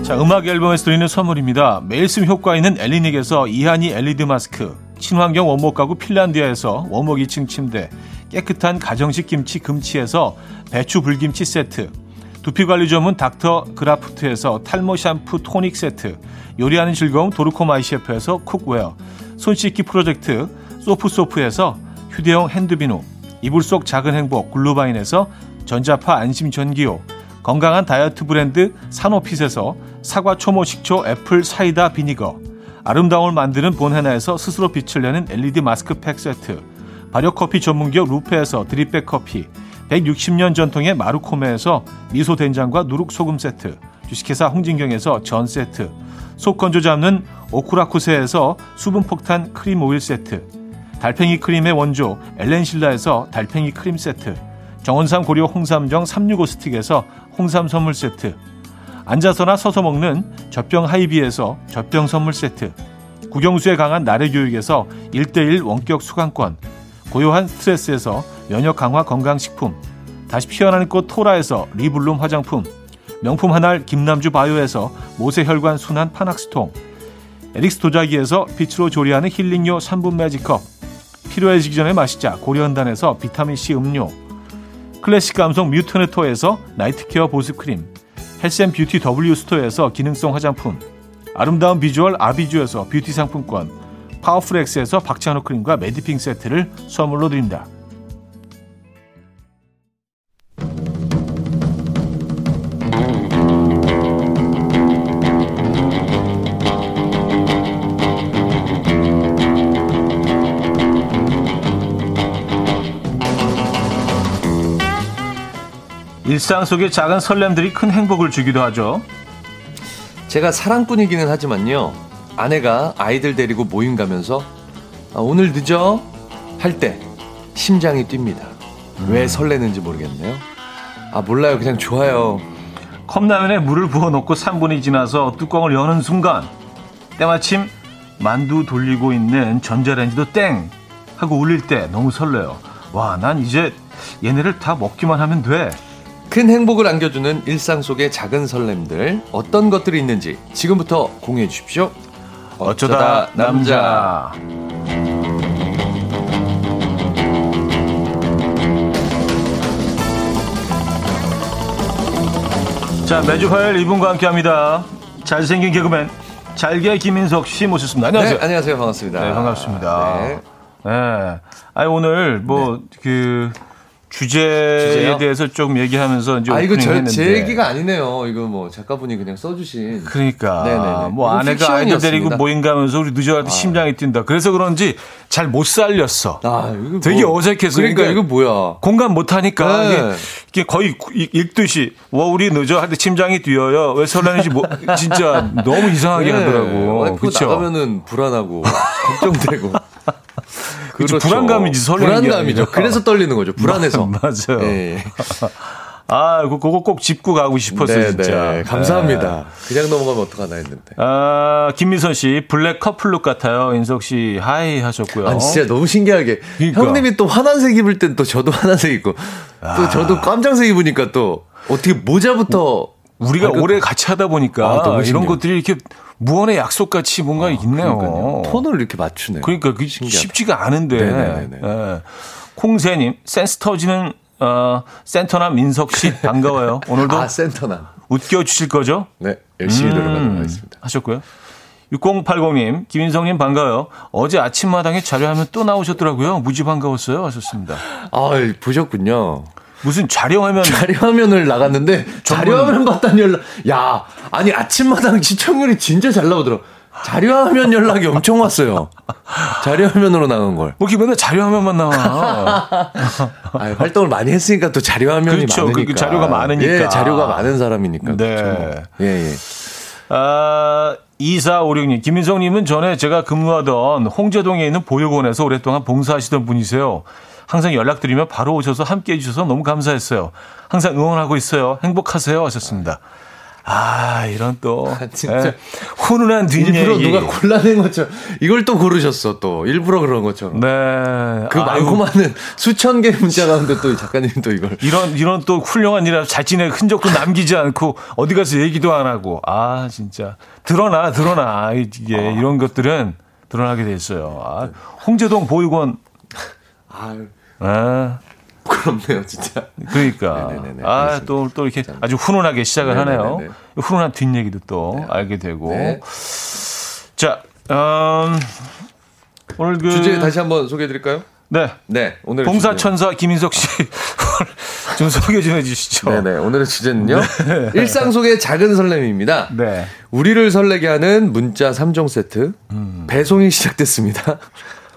자, 음악 앨범에서 드리는 선물입니다. 매일 쓰 효과 있는 엘리닉에서 이하니 LED 마스크, 친환경 원목 가구 핀란디아에서 원목 2층 침대, 깨끗한 가정식 김치 금치에서 배추 불김치 세트, 두피관리 전문 닥터 그라프트에서 탈모 샴푸 토닉 세트, 요리하는 즐거움 도르코 마이 셰프에서 cookware, 손 씻기 프로젝트 소프소프에서 휴대용 핸드비누, 이불 속 작은 행복 글루바인에서 전자파 안심 전기요, 건강한 다이어트 브랜드 사노핏에서 사과 초모 식초 apple cider vinegar, 아름다움을 만드는 본헤나에서 스스로 빛을 내는 LED 마스크팩 세트, 발효 커피 전문기업 루페에서 드립백 커피, 160년 전통의 마루코메에서 미소 된장과 누룩 소금 세트, 주식회사 홍진경에서 전 세트, 속 건조 잡는 오쿠라쿠세에서 수분 폭탄 크림 오일 세트, 달팽이 크림의 원조 엘렌실라에서 달팽이 크림 세트, 정원삼 고려 홍삼정 365 스틱에서 홍삼 선물 세트, 앉아서나 서서 먹는 젖병 하이비에서 젖병 선물 세트, 국영수에 강한 나래 교육에서 1대1 원격 수강권, 고요한 스트레스에서 면역 강화 건강식품, 다시 피어나는 꽃 토라에서 리블룸 화장품, 명품 한알 김남주 바이오에서 모세혈관 순환 파낙스통, 에릭스 도자기에서 빛으로 조리하는 힐링요 3분 매직컵, 필요해지기 전에 마시자 고려한단에서 비타민C 음료, 클래식 감성 뮤트네토에서 night care 보습크림, health and beauty W 스토어에서 기능성 화장품, 아름다운 비주얼 아비주에서 뷰티 상품권, 파워풀엑스에서 박찬호 크림과 매디핑 세트를 선물로 드립니다. 일상 속의 작은 설렘들이 큰 행복을 주기도 하죠. 제가 사랑꾼이기는 하지만요. 아내가 아이들 데리고 모임 가면서 아, 오늘 늦어 할 때 심장이 뜁니다. 왜 설레는지 모르겠네요. 아 몰라요. 그냥 좋아요. 컵라면에 물을 부어 놓고 3분이 지나서 뚜껑을 여는 순간 때마침 만두 돌리고 있는 전자레인지도 땡 하고 울릴 때 너무 설레요. 와, 난 이제 얘네를 다 먹기만 하면 돼. 큰 행복을 안겨주는 일상 속의 작은 설렘들 어떤 것들이 있는지 지금부터 공유해 주십시오. 어쩌다, 남자. 자, 매주 화요일 이분과 함께 합니다. 잘생긴 개그맨, 잘게 김인석 씨 모셨습니다. 안녕하세요. 네, 안녕하세요. 반갑습니다. 네, 반갑습니다. 네. 네. 아니, 오늘 뭐, 그, 주제에 주제요? 대해서 좀 얘기하면서 이제 아 이거 저. 제 얘기가 아니네요. 이거 뭐 작가분이 그냥 써주신. 그러니까 네네네. 뭐 아내가 아이들 데리고. 모임 가면서 우리 늦어갈 때 심장이 뛴다. 그래서 그런지 잘 못 살렸어. 아 이거 되게 뭐- 어색해서 그러니까 그러니까 이거 뭐야? 공감 못 하니까 네. 이게, 이게 거의 읽- 읽듯이 와 우리 늦어 할 때 심장이 뛰어요. 왜 설레는지 뭐 진짜 너무 이상하게 네. 하더라고. 그렇죠. 나가면은 불안하고 걱정되고. 그쵸, 불안감이지, 설레는 게 불안감이죠. 그래서 떨리는 거죠. 불안해서. 맞아요. 예. 아, 그- 그거 꼭 짚고 가고 싶었어요, 네, 진짜. 네. 감사합니다. 그냥 넘어가면 어떡하나 했는데. 아, 김미선 씨, 블랙 커플룩 같아요. 인석 씨, hi 하셨고요. 아 진짜 너무 신기하게 그러니까. 형님이 또 환한색 입을 땐 또 저도 환한색 입고 아. 또 저도 깜장색 입으니까 또 어떻게 모자부터 우리가 아, 그- 오래 같이 하다 보니까 아, 이런. 것들이 이렇게 무언의 약속 같이 뭔가 있네요. 그러니까요. 톤을 이렇게 맞추네. 그러니까 그. 쉽지가 않은데. 네네네네. 예. 콩새님, 센스 터지는 어, 센터나 민석 씨 반가워요. 오늘도 아 센터남. 웃겨 주실 거죠? 네 열심히 음, 노력하도록 하겠습니다. 하셨고요. 6080님, 김인성님 반가워요. 어제 아침마당에 자료하면 또 나오셨더라고요. 무지 반가웠어요. 하셨습니다. 아 보셨군요. 무슨 자료하면 자료화면을 나갔는데 자료화면 봤다는 연락. 야 아니 아침마당 시청률이 진짜 잘 나오더라. 자료화면 연락이 엄청 왔어요. 자료화면으로 나간 걸. 뭐 맨날 자료화면만 나와. 아, 활동을 많이 했으니까 또 자료화면이 그렇죠. 그- 그 많으니까. 자료가 많으니까. 예, 자료가 많은 사람이니까. 네. 그렇죠. 예, 예. 아, 2456님, 김인성님은 전에 제가 근무하던 홍제동에 있는 보육원에서 오랫동안 봉사하시던 분이세요. 항상 연락드리면 바로 오셔서 함께 해주셔서 너무 감사했어요. 항상 응원하고 있어요. 행복하세요. 하셨습니다. 아, 이런 또, 진짜. 예, 훈훈한 일부러 뒷얘기. 누가 골라낸 것처럼 이걸 또 고르셨어 또 일부러 그런 것처럼. 네. 그 아유, 많고 많은 수천 개의 문자 가운데 또 작가님 또 이걸 이런, 이런 또 훌륭한 일을 잘 지내 흔적도 남기지 않고 어디 가서 얘기도 안 하고. 아, 진짜. 드러나, 드러나. 이게 이런 것들은 드러나게 됐어요. 아, 홍제동 보육원. 아유 아, 부끄럽네요 진짜. 그러니까. 네네네네, 아, 알겠습니다. 또, 또 이렇게 아주 훈훈하게 시작을 하네요. 네네네네. 훈훈한 뒷얘기도 또 알게 되고. 네. 자, 음, 오늘 그. 주제 다시 한번 소개해 드릴까요? 네. 네 오늘 봉사천사 김인석 씨. 좀 소개 좀 해주시죠. 네네 오늘의 주제는요 일상 속의 작은 설렘입니다. 네. 우리를 설레게 하는 문자 3종 세트 음. 배송이 시작됐습니다.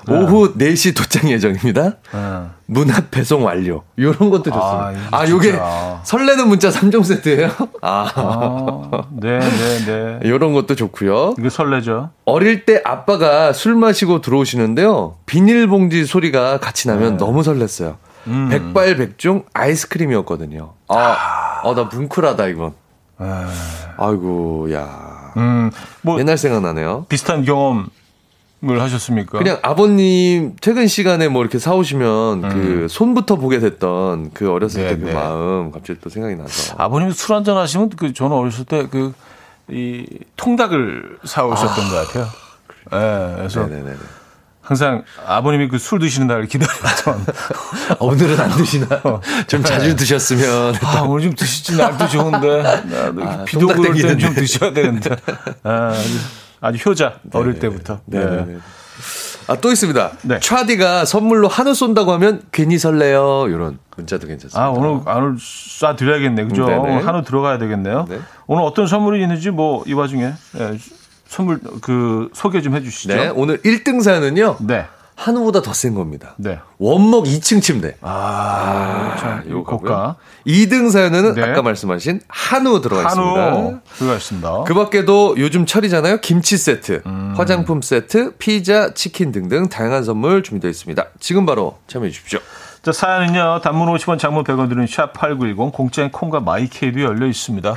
오후 4시 도착 예정입니다. 어. 문앞 배송 완료. 요런 것도 좋습니다. 아, 아, 이거 요게. 설레는 문자 3종 세트예요? 아. 아, 네, 네, 네. 요런 것도 좋고요. 이거 설레죠. 어릴 때 아빠가 술 마시고 들어오시는데요. 비닐봉지 소리가 같이 나면 네. 너무 설렜어요. 음. 백발백중 아이스크림이었거든요. 아, 아, 나 뭉클하다, 이건. 아, 아이고, 야. 음, 뭐 옛날 생각나네요. 비슷한 경험 을 하셨습니까? 그냥 아버님 퇴근 시간에 뭐 이렇게 사오시면 음. 그 손부터 보게 됐던 그 어렸을 네, 때그 네. 마음 갑자기 또 생각이 나서. 아버님 술 한잔 하시면 그 저는 어렸을 때 그 이 통닭을 사오셨던 것 같아요. 예, 그래서 네네네. 항상 아버님이 그 술 드시는 날을 기다렸던. 아, 오늘은 안 드시나? 좀 자주 드셨으면. 아, 오늘 좀 드시지 날도 좋은데. 아, 비도 통닭 그럴 때는 땡기는데. 좀 드셔야 되는데. 아, 아주, 효자, 어릴 때부터. 네네네. 아, 또 있습니다. 네. 차디가 선물로 한우 쏜다고 하면 괜히 설레요. 이런 문자도 괜찮습니다. 아, 오늘, 오늘 쏴드려야겠네. 그죠? 네네. 오늘 한우 들어가야 되겠네요. 네. 오늘 어떤 선물이 있는지 뭐, 이 와중에, 예, 선물, 그, 소개 좀 해 주시죠. 네, 오늘 1등 사연은요. 네. 한우보다 더 센 겁니다. 네. 원목 2층 침대. 아, 자, 이거 고가. 2등 사연에는 네. 아까 말씀하신 한우 들어가 있습니다. 한우 들어가 있습니다. 그 밖에도 요즘 철이잖아요. 김치 세트, 음. 화장품 세트, 피자, 치킨 등등 다양한 선물 준비되어 있습니다. 지금 바로 참여해 주십시오. 자, 사연은요. 단문 50원, 장문 100원 드는 샵8910 공짜인 콩과 마이케이도 열려 있습니다.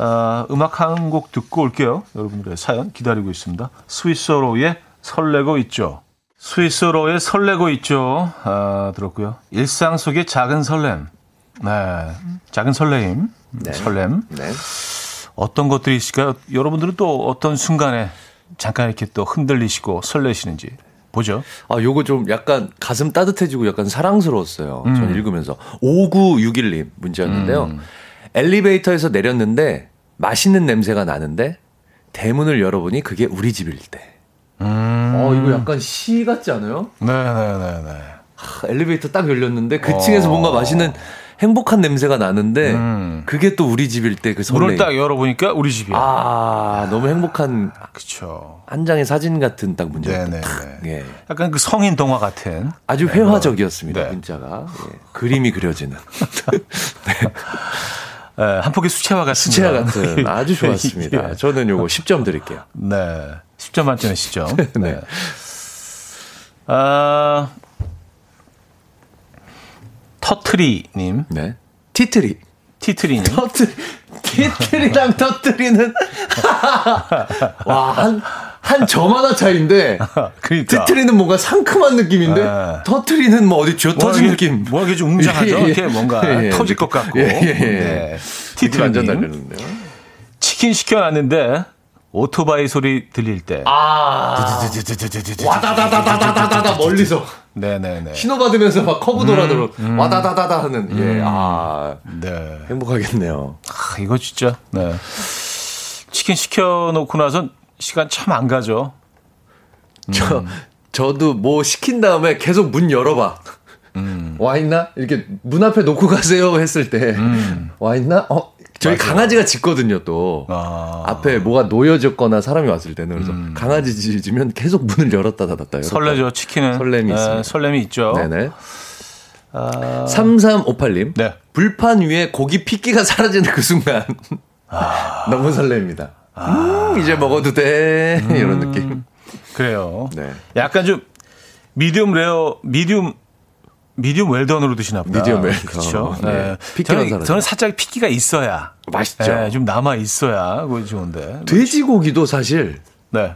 아, 음악 한 곡 듣고 올게요. 여러분들의 사연 기다리고 있습니다. 스위스로의 설레고 있죠. 스위스로의 설레고 있죠. 아, 들었고요. 일상 속의 작은 설렘. 네. 작은 설레임. 설렘. 네. 어떤 것들이 있을까요? 여러분들은 또 어떤 순간에 잠깐 이렇게 또 흔들리시고 설레시는지 보죠. 아, 요거 좀 약간 가슴 따뜻해지고 약간 사랑스러웠어요. 음. 전 읽으면서. 5961님 문자였는데요. 엘리베이터에서 내렸는데 맛있는 냄새가 나는데 대문을 열어보니 그게 우리 집일 때. 어, 이거 약간 시 같지 않아요? 네네네네. 하, 엘리베이터 딱 열렸는데 그 층에서 뭔가 맛있는 행복한 냄새가 나는데 음. 그게 또 우리 집일 때 그 설레임. 문을 딱 열어보니까 우리 집이야. 아, 너무 행복한 그쵸. 한 장의 사진 같은 딱 문제였다. 네네네. 탁. 예. 약간 그 성인 동화 같은. 아주 회화적이었습니다. 네. 문자가. 예. 그림이 그려지는. 에, 한 폭의 수채화 같은. 수채화. 같은 아주 좋았습니다. 예. 저는 요거 10점 드릴게요. 네. 10점 만점에 10점. 네. 아, 터트리님. 네. 티트리. 티트리님. 터트리. 티트리랑 터트리는 와, 한, 한점 하나 차이인데 그러니까. 티트리는 뭔가 상큼한 느낌인데 네. 터트리는 뭐 어디 쥐어 터진 뭐 느낌. 뭐 이게 좀 웅장하죠? 예, 예. 이렇게 뭔가 예, 예. 터질 것 같고. 예, 예, 예. 네. 느낌 완전. 다르는데요. 치킨 시켜놨는데 오토바이 소리 들릴 때. 아. 와다다다다다다다다 멀리서 네네네. 신호 받으면서 막 커브 돌아들어 와다다다다 하는 예. 아. 네. 행복하겠네요. 아, 이거 진짜. 네. 치킨 시켜놓고 나선 시간 참 안 가죠. 저 저도 뭐 시킨 다음에 계속 문 열어봐. 와 있나? 이렇게 문 앞에 놓고 가세요 했을 때 와 있나? 어 저희 맞아요. 강아지가 짖거든요 또. 아, 앞에 뭐가 놓여졌거나 사람이 왔을 때는 그래서 강아지 짖으면 계속 문을 열었다 닫았다 열었다. 설레죠, 치킨은. 설렘이 네, 있습니다. 설렘이 있죠. 네네. 아, 3358님. 네. 불판 위에 고기 핏기가 사라지는 그 순간. 너무 설렙니다. 음, 이제 먹어도 돼. 이런 느낌. 그래요. 네. 약간 좀 미디움 레어, 미디움 미디움 웰던으로 드시나 보다. 미디움 웰던. 그렇죠. 네. 네. 저는. 저는 살짝 핏기가 있어야. 맛있죠. 네, 좀 남아 있어야 그거 좋은데. 돼지고기도 사실 네.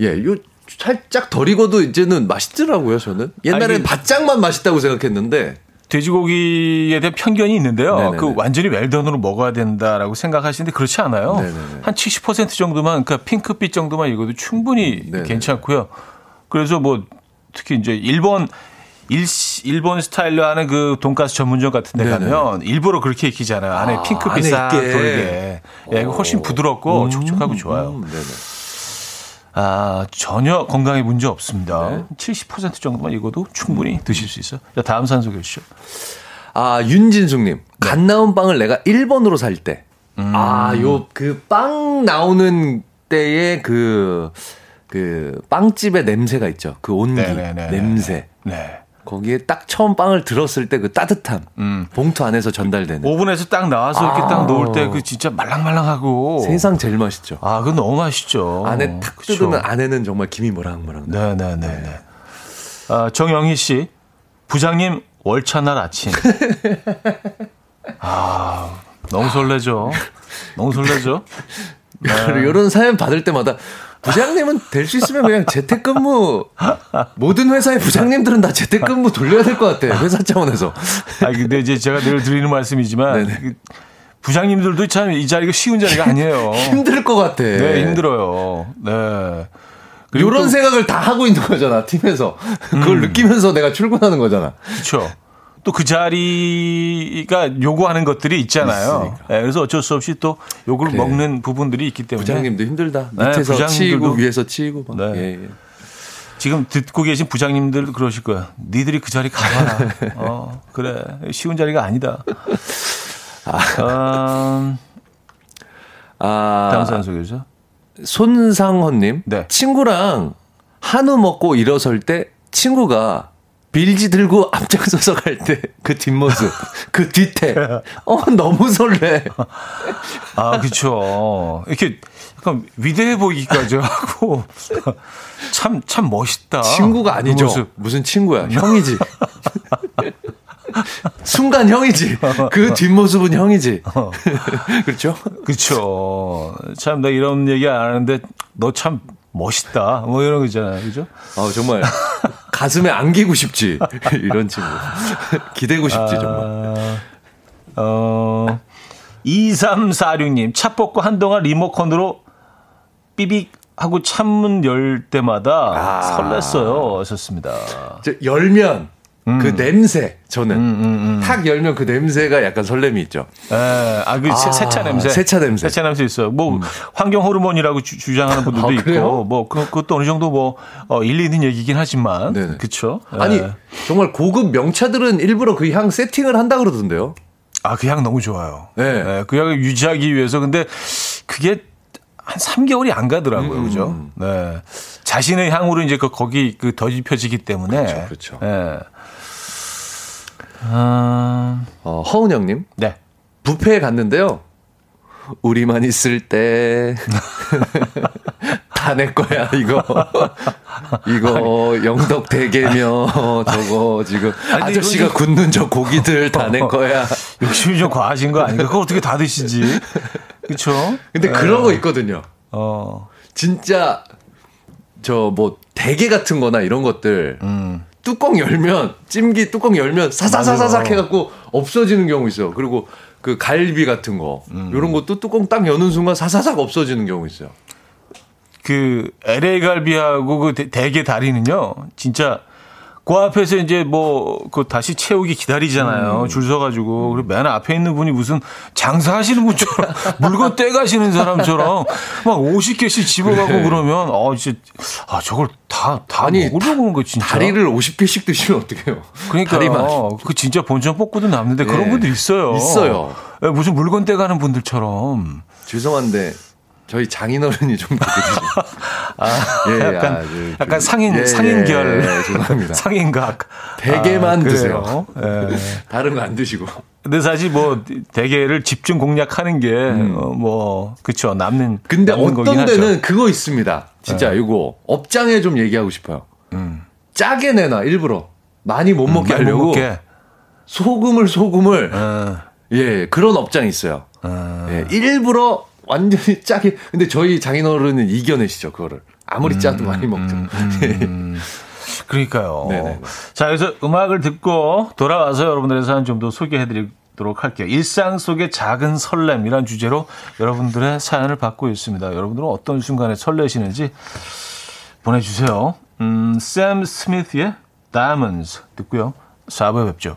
예, 요 살짝 덜 익어도 이제는 맛있더라고요, 저는. 옛날에는 아니, 그- 바짝만 맛있다고 생각했는데 돼지고기에 대한 편견이 있는데요. 네네네. 그 완전히 웰던으로 먹어야 된다라고 생각하시는데 그렇지 않아요. 한 70% 정도만 그러니까 핑크빛 정도만 익어도 충분히 네네. 괜찮고요. 그래서 뭐 특히 이제 일본 일, 일본 스타일로 하는 그 돈가스 전문점 같은 데 네네. 가면 일부러 그렇게 익히잖아요. 안에 아, 핑크빛 싹. 돌게. 예, 훨씬 부드럽고 촉촉하고 좋아요. 음, 네네. 아, 전혀 건강에 문제 없습니다. 네. 70% 정도만 익어도 충분히 드실 수 있어요. 자, 다음 산 소개해 주시죠. 아, 윤진숙님. 네. 갓 나온 빵을 내가 1번으로 살 때. 음. 아, 요, 그 빵 나오는 때에 그, 그 빵집의 냄새가 있죠. 그 온기. 네네네. 냄새. 네. 거기에 딱 처음 빵을 들었을 때 그 따뜻함. 음. 봉투 안에서 전달되는. 오븐에서 딱 나와서 이렇게 아. 딱 놓을 때 그 진짜 말랑말랑하고 세상 제일 맛있죠. 아, 그건 너무 맛있죠. 안에 탁 그쵸. 뜯으면 안에는 정말 김이 모락모락. 나. 네네 네 네. 아, 정영희 씨, 부장님 월차날 아침. 아, 너무 설레죠. 너무 설레죠. 네. 이런 사연 받을 때마다 부장님은 될 수 있으면 그냥 재택근무 모든 회사의 부장님들은 다 재택근무 돌려야 될 것 같아 회사 차원에서 아, 근데 이제 제가 늘 드리는 말씀이지만 그 부장님들도 참 이 자리가 쉬운 자리가 아니에요. 힘들 것 같아. 네, 힘들어요. 네. 이런 또- 생각을 다 하고 있는 거잖아 팀에서 그걸 느끼면서 내가 출근하는 거잖아. 그렇죠. 또 그 자리가 요구하는 것들이 있잖아요. 예, 그래서 어쩔 수 없이 또 요걸 그래. 먹는 부분들이 있기 때문에 부장님도 힘들다. 네, 밑에서 부장님들도- 치이고 위에서 치이고 막. 네. 예, 예. 지금 듣고 계신 부장님들도 그러실 거야. 니들이 그 자리 가봐라. 어, 그래. 쉬운 자리가 아니다. 아, 다음 아 사연 소개해 주세요. 손상헌님 네. 친구랑 한우 먹고 일어설 때 친구가 빌지 들고 앞장서서 갈 때 그 뒷모습, 그 뒤태. 어, 너무 설레. 아, 그쵸. 이렇게 약간 위대해 보이기까지 하고. 참, 참 멋있다. 친구가 아니죠. 그 무슨 친구야. 형이지. 순간 형이지. 그 뒷모습은 형이지. 그렇죠? 그렇죠. 참, 나 이런 얘기 안 하는데 너 참 멋있다. 뭐 이런 거 있잖아요. 그죠? 아, 정말 가슴에 안기고 싶지. 이런 친구. 기대고 싶지, 정말. 아, 어, 2346님, 차 뽑고 한동안 리모컨으로 삐빅 하고 창문 열 때마다 아. 설렜어요. 하셨습니다. 열면 음. 그 냄새 저는 음, 음, 음, 탁 열면 그 냄새가 약간 설렘이 있죠. 에, 예. 아그 아, 세차 냄새. 세차 냄새. 세차 냄새 있어요. 뭐 음. 환경 호르몬이라고 주, 장하는 분들도 아, 있고 뭐 그, 그것도 어느 정도 뭐 어, 일리 있는 얘기긴 하지만 그렇죠. 아니 정말 고급 명차들은 일부러 그 향 세팅을 한다 그러던데요. 아 그 향 너무 좋아요. 네. 네. 그 향을 유지하기 위해서 근데 그게 한 3개월이 안 가더라고요. 음. 그죠? 네. 자신의 향으로 이제 그 거기 그 더입혀지기 때문에. 그렇죠. 그렇죠. 네. 아... 어, 허은영님. 네. 부페에 갔는데요. 우리만 있을 때. 다 내 거야, 이거. 이거, 영덕 대게며, 저거, 지금. 아니, 아저씨가 좀... 굽는 저 고기들 다 내 거야. 욕심이 좀 과하신 거 아닌가? 그거 어떻게 다 드시지? 그쵸? 근데 네. 그런 거 있거든요. 어. 진짜, 저 뭐, 대게 같은 거나 이런 것들. 음. 뚜껑 열면 찜기 뚜껑 열면 사사사사삭 해갖고 없어지는 경우 있어요. 그리고 그 갈비 같은 거 음. 이런 것도 뚜껑 딱 여는 순간 사사삭 없어지는 경우 있어요. 그 LA 갈비하고 그 대게 다리는요, 진짜 그 앞에서 이제 뭐, 그 다시 채우기 기다리잖아요. 음. 줄 서가지고. 그리고 맨 앞에 있는 분이 무슨 장사하시는 분처럼 물건 떼가시는 사람처럼 막 50개씩 집어가고 네. 그러면, 어, 진짜, 아, 저걸 다, 다 아니, 먹으려고 하는 거 진짜. 다리를 50개씩 드시면 어떡해요. 그러니까. 다리만. 그 진짜 본전 뽑고도 남는데 네. 그런 분들 있어요. 있어요. 네, 무슨 물건 떼가는 분들처럼. 죄송한데 저희 장인어른이 좀 그러시죠. 아, 예, 약간, 아, 그, 약간 상인, 예, 상인결. 예, 죄송합니다. 상인각. 대게만 아, 드세요. 예. 다른 거 안 드시고. 근데 사실 뭐 대게를 집중 공략하는 게, 음. 어, 뭐, 그쵸. 남는. 근데 남는 어떤 데는 하죠. 그거 있습니다. 진짜 예. 이거 업장에 좀 얘기하고 싶어요. 음. 짜게 내놔, 일부러. 많이 못 먹게 음, 하려고. 못 먹게. 소금을, 소금을. 어. 예, 그런 업장이 있어요. 어. 예, 일부러 완전히 짜게. 근데 저희 장인어른은 이겨내시죠, 그거를. 아무리 짜도 음, 많이 먹죠. 음, 음, 그러니까요. 네네. 자, 그래서 음악을 듣고 돌아와서 여러분들의 사연 좀 더 소개해 드리도록 할게요. 일상 속의 작은 설렘이란 주제로 여러분들의 사연을 받고 있습니다. 여러분들은 어떤 순간에 설레시는지 보내주세요. 음, 샘 스미스의 Diamonds 듣고요. 4부에 뵙죠.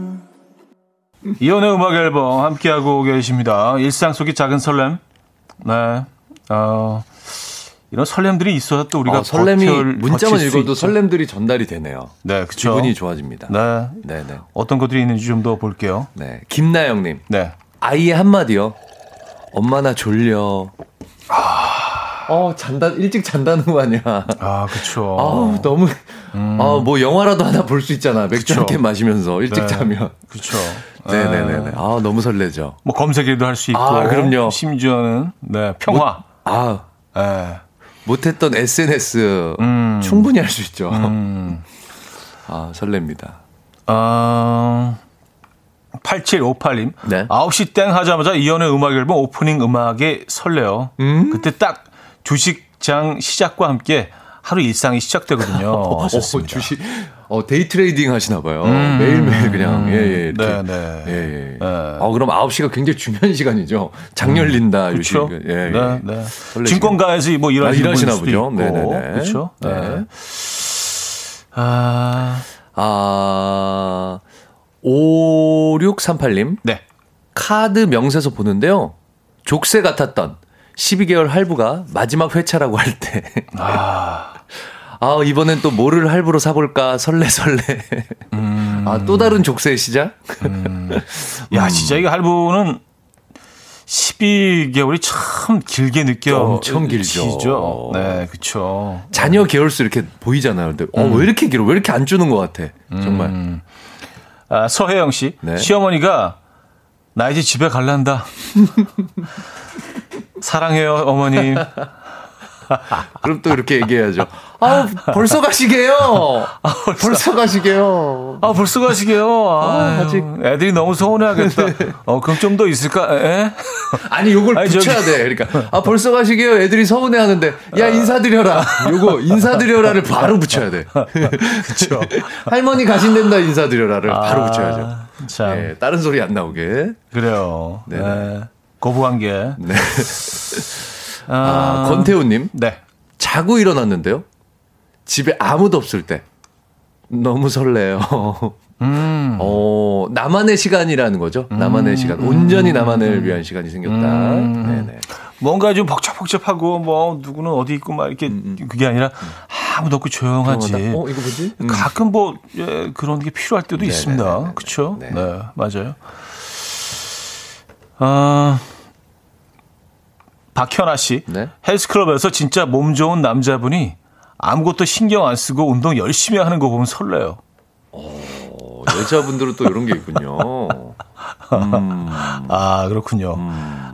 이연의 음악 앨범 함께하고 계십니다. 일상 속의 작은 설렘. 네. 어, 이런 설렘들이 있어서 또 우리가 어, 설렘이 문자만 읽어도 설렘들이 전달이 되네요. 네, 그렇죠. 기분이 좋아집니다. 네. 네, 네. 어떤 것들이 있는지 좀 더 볼게요. 네. 김나영 님. 네. 아이의 한마디요. 엄마 나 졸려. 어, 잔다, 일찍 잔다는 거 아니야. 아, 그쵸. 아 너무, 음. 아, 뭐 영화라도 하나 볼 수 있잖아. 맥주 한 캔 마시면서 일찍 네. 자면. 그쵸. 네네네. 아, 너무 설레죠. 뭐 검색에도 할 수 있고. 아, 그럼요. 심지어는, 네, 평화. 못, 아, 네. 못했던 SNS 음. 충분히 할 수 있죠. 음. 아, 설렙니다. 아, 8758님. 네. 9시 땡 하자마자 이현우의 음악 앨범 오프닝 음악에 설레요. 음? 그때 딱 주식장 시작과 함께 하루 일상이 시작되거든요. 어, 주식, 어, day trading 하시나 봐요. 음, 매일매일 그냥, 예, 예. 네, 네. 예, 예. 네. 어, 그럼 9시가 굉장히 중요한 시간이죠. 장 열린다, 음, 그렇죠. 예, 예. 네, 네. 증권가에서 뭐 일하시는 아, 일하시나 보죠. 네 네 네. 그렇죠. 네. 네. 아, 아, 5638님. 네. 카드 명세서 보는데요. 족쇄 같았던 12개월 할부가 마지막 회차라고 할 때. 아, 아, 이번엔 또 뭐를 할부로 사볼까 설레 설레. 음. 아, 또 다른 족쇄의 시작? 야, 진짜 이게 할부는 12개월이 참 길게 느껴. 엄청 길죠. 지죠. 네, 그쵸. 자녀 개월수 이렇게 보이잖아요. 근데, 어, 왜 이렇게 길어? 왜 이렇게 안 주는 것 같아? 정말. 아, 서혜영 씨. 네. 시어머니가 나 이제 집에 갈란다. 사랑해요, 어머님. 그럼 또 이렇게 얘기해야죠. 아, 벌써 가시게요. 벌써 가시게요. 아, 벌써 가시게요. 아, 아직. 애들이 너무 서운해하겠다. 어, 그럼 좀 더 있을까? 에? 아니, 요걸 아니, 붙여야 저기- 돼. 그러니까, 아, 벌써 가시게요. 애들이 서운해 하는데, 야, 인사드려라. 요거, 인사드려라를 바로 붙여야 돼. 그쵸. 할머니 가신댄다, 인사드려라를 바로 붙여야죠. 아, 참. 예, 다른 소리 안 나오게. 그래요. 네 네. 네. 거부관계. 네. 아, 권태우님. 네. 자고 일어났는데요. 집에 아무도 없을 때. 너무 설레요. 음. 어, 나만의 시간이라는 거죠. 나만의 시간. 온전히 나만을 위한 시간이 생겼다. 음. 네네. 뭔가 좀 복잡복잡하고 뭐 누구는 어디 있고 막 이렇게 그게 아니라 아무도 없고 조용하지. 어, 이거 뭐지? 음. 가끔 뭐 예, 그런 게 필요할 때도 네네네네네. 있습니다. 그렇죠? 네. 네. 맞아요. 아 박현아 씨 네. 헬스클럽에서 진짜 몸 좋은 남자분이 아무것도 신경 안 쓰고 운동 열심히 하는 거 보면 설레요. 어, 여자분들은 또 이런 게 있군요. 음, 아 그렇군요.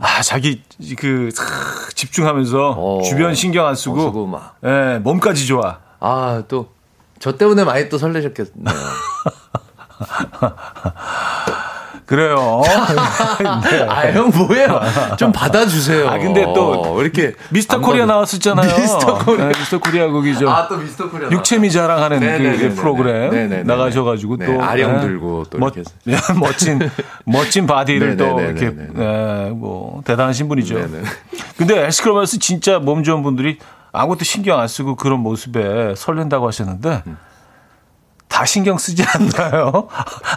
아 자기 그싹 집중하면서 어. 주변 신경 안 쓰고, 어, 쓰고 막. 예, 몸까지 좋아. 아, 또, 저 때문에 많이 또 설레셨겠네요. 그래요. 네. 아, 형 뭐예요? 좀 받아주세요. 아, 근데 또왜 이렇게. 미스터 안 코리아 받아- 나왔었잖아요. 미스터 코리아. 네, 미스터 코리아 거기죠. 아, 또 미스터 코리아. 육체미 자랑하는 그 네네네네네. 프로그램 네네네네. 나가셔가지고 네, 또 아령 네. 들고 또 멋, 멋진 멋진 바디를 또. 이렇게 네, 뭐 대단하신 분이죠. 네네. 근데 헬스클럽에서 진짜 몸 좋은 분들이 아무것도 신경 안 쓰고 그런 모습에 설렌다고 하셨는데 음. 다 신경 쓰지 않나요?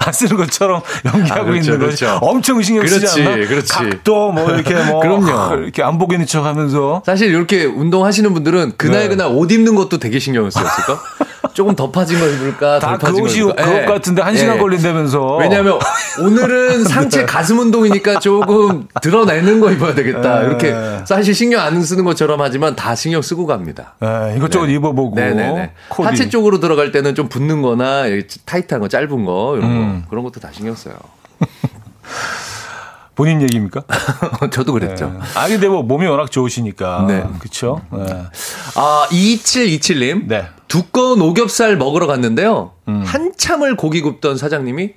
안 쓰는 것처럼 연기하고 아, 그렇죠, 있는 거죠. 그렇죠. 엄청 신경 쓰지 그렇지, 않나? 그렇지. 각도 뭐 이렇게 뭐 그럼요. 이렇게 안 보이는 척 하면서 사실 이렇게 운동하시는 분들은 그날 네. 그날 옷 입는 것도 되게 신경을 쓰였을까? 조금 더 파진 거 입을까? 다 그것이 입을까? 그것 예. 같은데 한 시간 예. 걸린다면서. 왜냐하면 오늘은 상체 가슴 운동이니까 조금 드러내는 거 입어야 되겠다. 예. 이렇게 사실 신경 안 쓰는 것처럼 하지만 다 신경 쓰고 갑니다. 예, 이것저것 입어보고 네네네. 코디. 하체 쪽으로 들어갈 때는 좀 붙는 거나 타이트한 거, 짧은 거, 이런 음. 거. 그런 것도 다 신경 써요. 본인 얘기입니까? 저도 그랬죠. 예. 아 근데 뭐 몸이 워낙 좋으시니까. 네. 그렇죠. 아, 2727님. 네. 두꺼운 오겹살 먹으러 갔는데요. 음. 한참을 고기 굽던 사장님이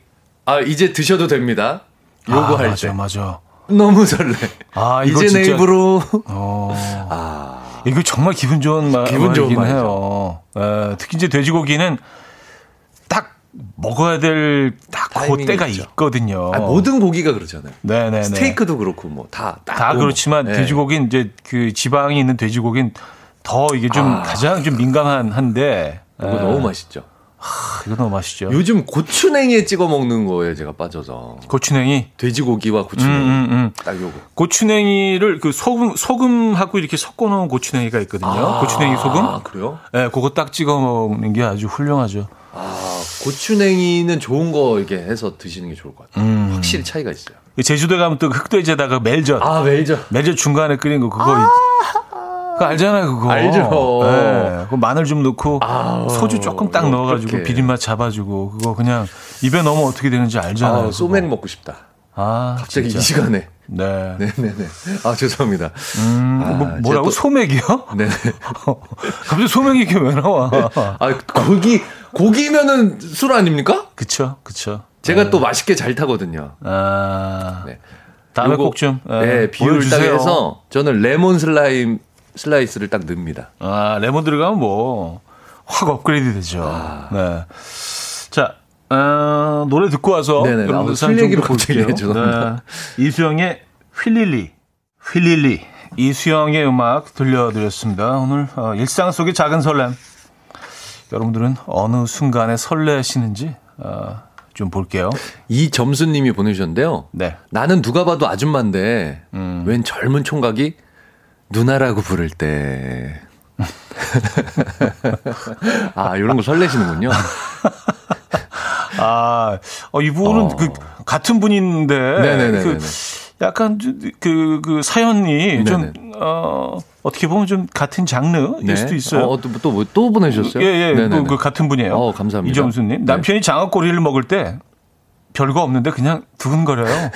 아, 이제 드셔도 됩니다. 요거 아, 할 맞아, 때. 맞아. 너무 설레. 아, 이거 이제 내 진짜- 입으로. 어. 아. 이거 정말 기분 좋은 말, 기분 좋은 말이죠. 해요. 예, 특히 이제 돼지고기는 딱 먹어야 될딱그 타이밍이 때가 있죠. 있거든요. 아, 모든 고기가 그렇잖아요. 네네네. 스테이크도 그렇고 뭐 다. 다 그렇지만 돼지고기는 이제 그 지방이 있는 돼지고기는 더 이게 좀 아. 가장 좀 민감한 한데. 이거 예. 너무 맛있죠. 아, 이거 너무 맛있죠. 요즘 고추냉이에 찍어 먹는 거에 제가 빠져서 고추냉이. 돼지고기와 음, 고추냉이 음, 음. 딱 요거. 고추냉이를 그 소금 소금하고 이렇게 섞어 놓은 고추냉이가 있거든요. 고추냉이 소금. 아, 그래요? 예, 그거 딱 찍어 먹는 게 아주 훌륭하죠. 아, 고추냉이는 좋은 거 이렇게 해서 드시는 게 좋을 것 같아요. 음. 확실히 차이가 있어요. 제주도에 가면 또 흑돼지에다가 멜젓, 아, 멜젓. 멜젓 중간에 끓인 거 그거 있- 그거 알잖아요, 그거. 알죠. 예, 그 마늘 좀 넣고 아우, 소주 조금 딱 넣어가지고 어떡해. 비린맛 잡아주고 그거 그냥 입에 넣으면 어떻게 되는지 알잖아요. 아. 소맥 먹고 싶다. 아, 갑자기 진짜. 이 시간에. 네. 네네네. 아, 죄송합니다. 음, 아, 뭐, 뭐라고? 제가 소맥이요? 네. 갑자기 소맥이 이게 왜 나와? 아, 고기, 고기면은 술 아닙니까? 그쵸, 그쵸. 제가 또 맛있게 잘 타거든요. 아, 네. 다음에 꼭 좀. 예, 네, 비율 딱. 해서 저는 레몬 슬라임, 슬라이스를 딱 넣습니다. 아, 레몬 들어가면 뭐, 확 업그레이드 되죠. 아. 네. 자, 어, 노래 듣고 와서. 네네. 여러분들 아, 사연 술좀 얘기로. 갑자기 죄송합니다. 네. 이수영의 휠릴리. 휠릴리. 이수영의 음악 들려드렸습니다. 오늘 어, 일상 속의 작은 설렘. 여러분들은 어느 순간에 설레시는지 어, 좀 볼게요. 이 점수님이 보내주셨는데요. 네. 나는 누가 봐도 아줌마인데 음. 웬 젊은 총각이 누나라고 부를 때. 아, 이런 거 설레시는군요. 아, 어, 이분은 어. 그 같은 분인데 네네네네네. 그 약간 그, 그 사연이 좀. 어, 어떻게 보면 좀 같은 장르일 수도 있어요. 어, 또, 또, 뭐, 또 보내주셨어요? 예, 예. 그, 그 같은 분이에요. 어, 감사합니다. 이점수님. 네. 남편이 장어꼬리를 먹을 때 별거 없는데 그냥 두근거려요.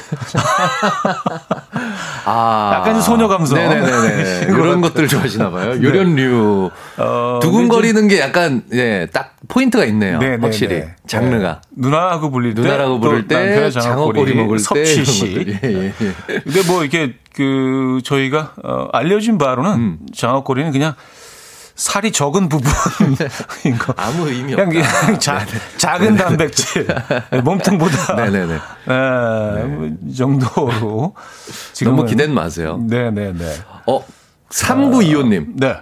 아. 약간 좀 소녀 감성. 네네네. 그런 이런 것 것들 좋아하시나 봐요. 요련류. 어, 두근거리는 게 약간, 예, 딱 포인트가 있네요. 네, 네, 확실히. 네. 장르가. 네. 누나하고 불릴 때, 누나라고 또 부를 때, 장어꼬리 먹을 때. 섭취 씨. 예, 예, 예. 근데 뭐 이렇게 그 저희가 어, 알려진 바로는 음. 장어꼬리는 그냥 살이 적은 부분인 거. 아무 의미 그냥, 없다. 그냥 자, 작은 단백질 몸통보다 네네네. 예, 뭐이 정도로 지금 너무 기대는 마세요. 네네네. 어, 3925님. 네.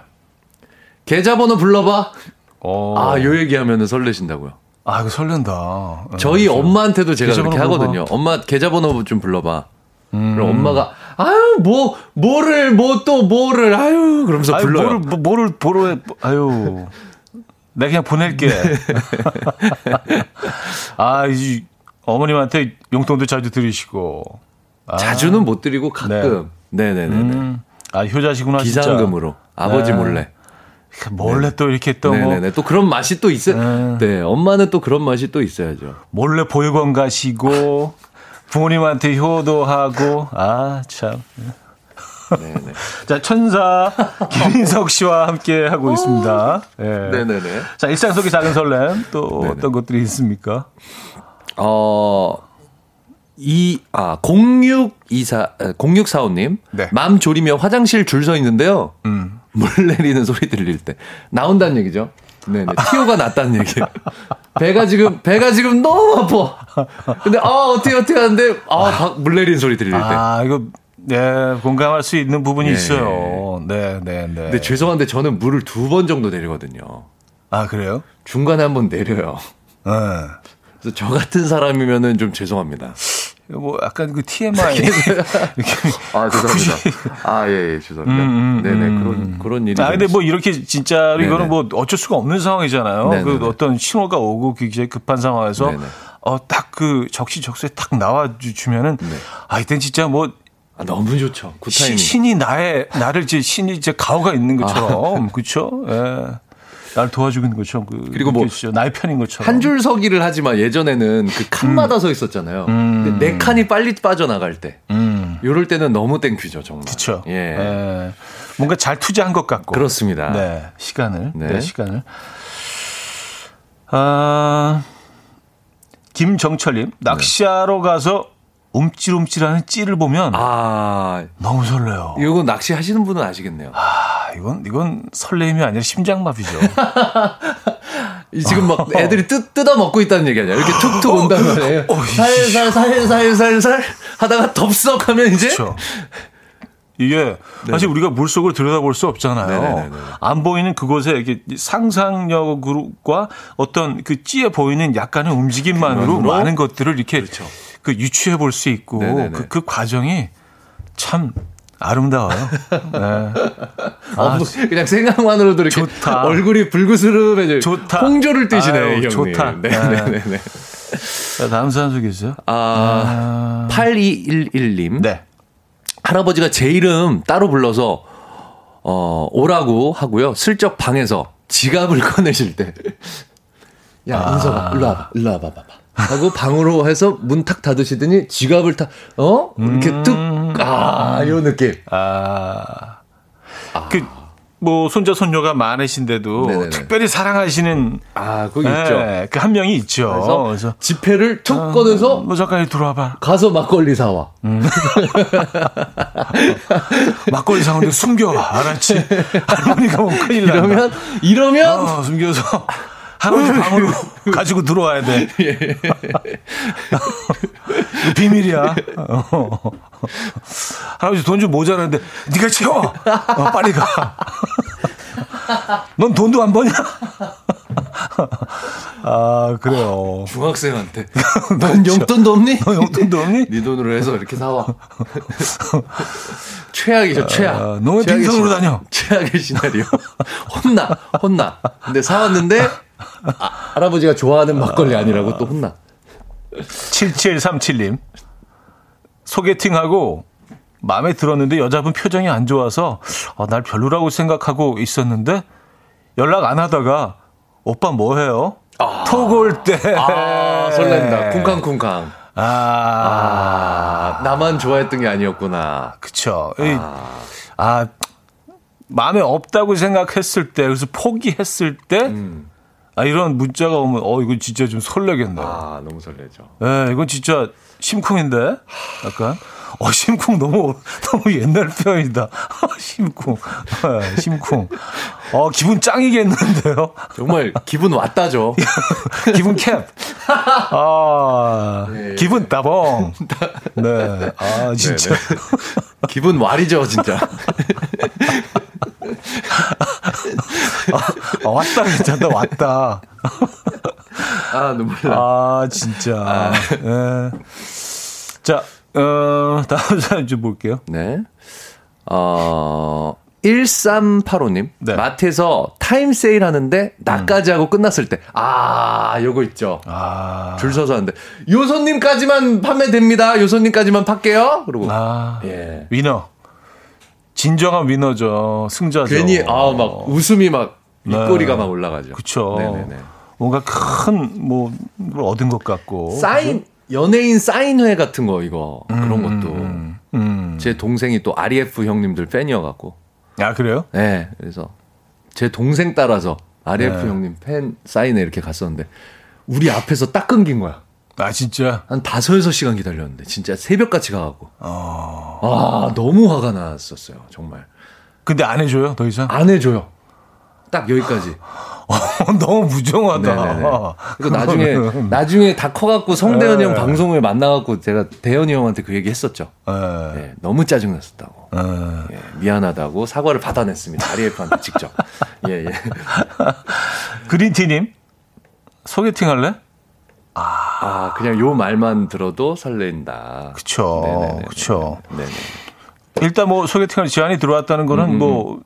계좌번호 불러봐. 어. 아, 요 얘기하면 설레신다고요. 아, 이거 설렌다. 저희 어, 엄마한테도 제가 그렇게 하거든요. 엄마 계좌번호 좀 불러봐. 그럼 엄마가 아유 뭐 뭐를 뭐 또 뭐를 아유 그러면서 아유, 불러요. 뭐를 뭐- 뭐를 보러 해. 아유. 내가 그냥 보낼게. 네. 아, 이 어머님한테 용돈도 자주 드리시고. 아, 자주는 못 드리고 가끔. 네, 네, 네. 네. 음. 아, 효자시구나 진짜. 비상금으로 아버지 네. 몰래. 몰래 또 이렇게 또뭐 네네네. 또 그런 맛이 또 있어요. 네. 네, 엄마는 또 그런 맛이 또 있어야죠. 몰래 보육원 가시고 부모님한테 효도하고 아 참. 네네. 자 천사 김인석 씨와 함께 하고 있습니다. 예. 네네네. 자 일상 속의 작은 설렘 또 네네. 어떤 것들이 있습니까? 어, 이, 아, 0624, 0645님. 네. 맘 졸이며 화장실 줄 서 있는데요. 음. 물 내리는 소리 들릴 때. 나온다는 얘기죠. 네네. 티오가 났다는 얘기예요. 배가 지금, 배가 지금 너무 아파. 근데, 아, 어떻게, 어떻게 하는데, 아, 바- 물 내리는 소리 들릴 때. 아 이거 네 공감할 수 있는 부분이 예. 있어요. 네네 네. 근데 죄송한데 저는 물을 두 번 정도 내리거든요. 아 그래요? 중간에 한 번 내려요. 네. 그래서 저 같은 사람이면은 좀 죄송합니다. 뭐 약간 그 TMI 아, 죄송합니다. 아, 예, 예, 죄송합니다. 음, 음, 네네, 음. 그런, 그런 일이. 아, 근데 좀뭐 이렇게 진짜 네네. 이거는 뭐 어쩔 수가 없는 상황이잖아요. 네네네. 그 어떤 신호가 오고 굉장히 급한 상황에서 네네. 어, 딱 그 적시적소에 딱 나와 주면은 네. 아, 이땐 진짜 뭐 아, 너무 좋죠. 시, 신이 나의 나를 이제 신이 이제 가오가 있는 것처럼 그렇죠? 예. 날 도와주고 있는 것처럼 그 그리고 뭐 느껴지죠. 나의 편인 것처럼. 한 줄 서기를 하지만 예전에는 그 칸마다 서 있었잖아요. 근데 내 칸이 빨리 빠져나갈 때. 음. 요럴 때는 너무 thank you죠, 정말. 그렇죠. 예. 예. 뭔가 잘 투자한 것 같고. 그렇습니다. 네, 시간을. 네, 네. 시간을. 아, 김정철님, 낚시하러 가서 움찔움찔하는 찌를 보면 아, 너무 설레요. 이거 낚시 하시는 분은 아시겠네요. 아, 이건, 이건 설레임이 아니라 심장마비죠. 이 지금 막 애들이 뜯, 뜯어 먹고 있다는 얘기 아니야. 이렇게 툭툭 온단 말이에요. 어, 살살, 살살, 살살 하다가 덥석 하면 이제. 그렇죠. 이게 사실 우리가 물속으로 들여다볼 수 없잖아요. 네네네네. 안 보이는 그곳에 이렇게 상상력과 어떤 그 찌에 보이는 약간의 움직임만으로 그만으로? 많은 것들을 이렇게 그 유추해 볼 수 있고. 그, 그 과정이 참 아름다워요. 네. 어, 아, 뭐 그냥 생각만으로도 이렇게 좋다. 얼굴이 불그스름해져. 좋다. 홍조를 아유, 이 형님. 좋다. 네 네네. 자, 다음 사연 소개해주세요. 아, 8211님. 네. 할아버지가 제 이름 따로 불러서 어, 오라고 하고요. 슬쩍 방에서 지갑을 꺼내실 때. 야, 아. 인석아, 일로 와봐, 일로 와봐, 봐봐. 하고 방으로 해서 문 탁 닫으시더니 지갑을 탁, 어? 이렇게 뚝, 아, 요 느낌. 아. 그, 뭐, 손자, 손녀가 많으신데도 네네네. 특별히 사랑하시는 아, 있죠. 네, 그한 명이 있죠. 그래서 그래서 지폐를 툭 꺼내서 뭐 잠깐 들어와봐. 가서 막걸리 사와. 막걸리 사오는데 숨겨. 알았지? 할머니가 뭐 큰일 난다. 이러면, 이러면, 어, 숨겨서 할아버지 방으로 가지고 들어와야 돼. 이거 비밀이야. 어. 할아버지 돈 좀 모자라는데 네가 채워. 어, 빨리 가. 넌 돈도 안 버냐? 아, 그래요. 중학생한테. 넌 용돈도 없니? 너 용돈도 없니? 네 돈으로 해서 이렇게 사와. 최악이죠, 최악. 아, 너왜 빈손으로 다녀? 최악의 시나리오. 혼나, 혼나. 근데 사왔는데, 아, 할아버지가 좋아하는 막걸리 아니라고 또 혼나. 7737님. 소개팅하고 마음에 들었는데 여자분 표정이 안 좋아서 아, 날 별로라고 생각하고 있었는데 연락 안 하다가 오빠 뭐 해요? 톡올 때. 아, 설렌다. 쿵쾅쿵쾅. 아, 아, 나만 좋아했던 게 아니었구나. 그쵸. 이, 아, 마음에 없다고 생각했을 때, 그래서 포기했을 때, 음. 아, 이런 문자가 오면, 어, 이거 진짜 좀 설레겠네요. 아, 너무 설레죠. 예, 이건 진짜 심쿵인데? 약간. 어, 심쿵 너무, 너무 옛날 표현이다. 심쿵. 예, 심쿵. 어, 기분 짱이겠는데요? 정말 기분 왔다죠. 기분 캡. 아, 네. 기분 따봉. 네. 아, 진짜. 기분 와리죠, 진짜. 아, 왔다, 괜찮다, 왔다. 아, 눈물 나. 아, 진짜. 예. 자, 어, 다음 사연 좀 볼게요. 네. 어, 1385님. 네. 마트에서 타임 세일 하는데 나까지 하고 끝났을 때. 아, 요거 있죠. 아, 줄 서서 하는데. 요 손님까지만 판매됩니다. 요 손님까지만 팔게요. 그리고. 아, 예. 위너. 진정한 위너죠. 승자죠. 괜히, 아, 막 웃음이 막 네. 입꼬리가 막 올라가죠. 네네네. 뭔가 큰, 뭐, 걸 얻은 것 같고. 사인, 연예인 사인회 같은 거, 이거. 그런 것도. 음. 제 동생이 또 REF 형님들 팬이어갖고. 아, 그래요? 네, 그래서 제 동생 따라서 RF 네. 형님 팬 사인회 이렇게 갔었는데 우리 앞에서 딱 끊긴 거야. 아, 진짜. 한 다섯 여섯 시간 기다렸는데 진짜 새벽같이 가갖고 어. 아 너무 화가 났었어요 정말 근데 안 해줘요, 더 이상? 안 해줘요. 딱 여기까지. 너무 무정하다. 네네네. 그리고 나중에 그거는. 나중에 다 커갖고 성대현 네. 형 방송을 만나갖고 제가 대현이 형한테 그 얘기 했었죠. 예. 네, 너무 짜증났었다고. 예. 예, 미안하다고 사과를 받아냈습니다. RF한테 직접. 예, 예. 그린티님, 소개팅 할래? 아, 그냥 요 말만 들어도 설렌다. 그쵸. 그쵸. 네네. 일단 뭐 소개팅할 제안이 들어왔다는 거는 음, 뭐,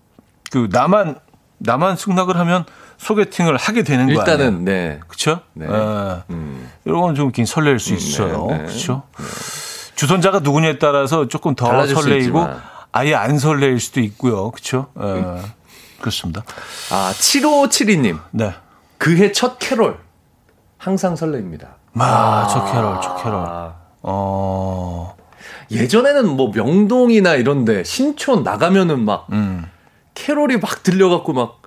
그, 나만, 나만 승낙을 하면 소개팅을 하게 되는 거 아니에요? 일단은, 네. 그쵸? 네. 예. 음, 이런 건 좀 설렐 수 있어요. 네, 네. 그렇죠? 주선자가 누구냐에 따라서 조금 더 설레이고. 아예 안 설레일 수도 있고요. 그렇죠? 예. 그렇습니다. 아, 7572님. 네. 그해 첫 캐롤. 항상 설레입니다. 아, 저 캐럴, 저 캐럴. 아, 어, 예전에는 뭐 명동이나 이런데 신촌 나가면은 막 음. 캐롤이 막 들려갖고 막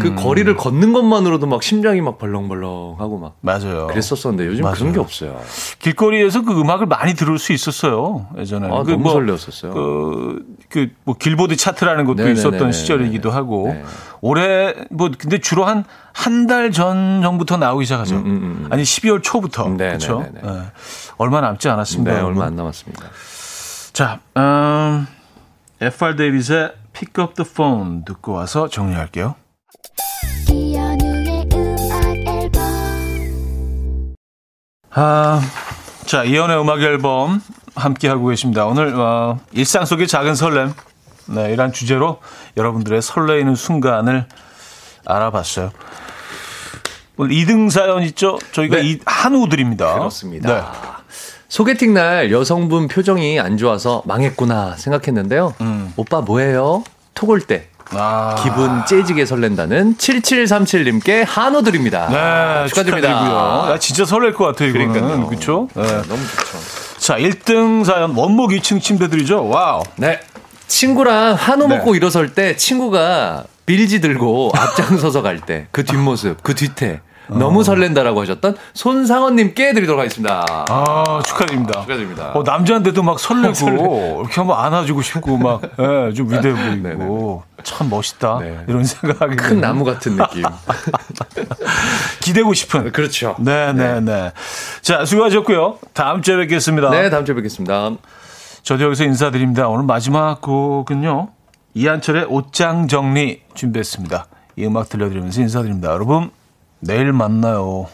그 거리를 걷는 것만으로도 막 심장이 막 벌렁벌렁하고 막 맞아요. 그랬었었는데 요즘 맞아요. 그런 게 없어요. 길거리에서 그 음악을 많이 들을 수 있었어요. 예전에. 아, 그 너무 뭐, 설레었었어요. 그, 그, 뭐, 길보드 차트라는 것도 네네네네네. 있었던 시절이기도 하고, 네. 올해, 뭐, 근데 주로 한, 한 달 전 정부터 나오기 시작하죠. 음, 음, 음. 아니, 12월 초부터. 네네네네. 그렇죠. 예. 얼마 남지 않았습니다. 네. 얼마 안 남았습니다. 자, 음, FR 데이빗의 Pick Up the Phone 듣고 와서 정리할게요. 이현우의 음악 앨범 아, 자, 이연의 음악 앨범 함께 하고 계십니다. 오늘 어, 일상 속의 작은 설렘, 네, 이란 주제로 여러분들의 설레이는 순간을 알아봤어요. 오늘 2등 사연 있죠? 저희가 네. 이 한우드립니다. 그렇습니다. 네. 소개팅 날 여성분 표정이 안 좋아서 망했구나 생각했는데요. 음. 오빠 뭐해요? 톡올 때 아, 기분 째지게 설렌다는 7737님께 한우 드립니다. 네, 축하드립니다. 축하드리고요. 야, 진짜 설렐 것 같아요, 이거는. 그러니까요. 그렇죠? 네. 네, 너무 좋죠. 자, 1등 사연 원목 2층 침대들이죠. 와우. 네. 친구랑 한우 네. 먹고 일어설 때 친구가 빌지 들고 앞장서서 갈 때 그 뒷모습, 그 뒤태 너무 설렌다라고 하셨던 손상원님께 드리도록 하겠습니다. 아, 축하드립니다. 축하드립니다. 어, 남자인데도 막 설레고, 설레. 이렇게 한번 안아주고 싶고, 막, 예, 좀 위대해 보이고, 참 멋있다. 네. 이런 생각이. 큰 나무 같은 느낌. 기대고 싶은. 그렇죠. 네네 네. 네. 자, 수고하셨고요. 다음 주에 뵙겠습니다. 네, 다음 주에 뵙겠습니다. 저도 여기서 인사드립니다. 오늘 마지막 곡은요. 이한철의 옷장 정리 준비했습니다. 이 음악 들려드리면서 인사드립니다. 여러분, 내일 만나요.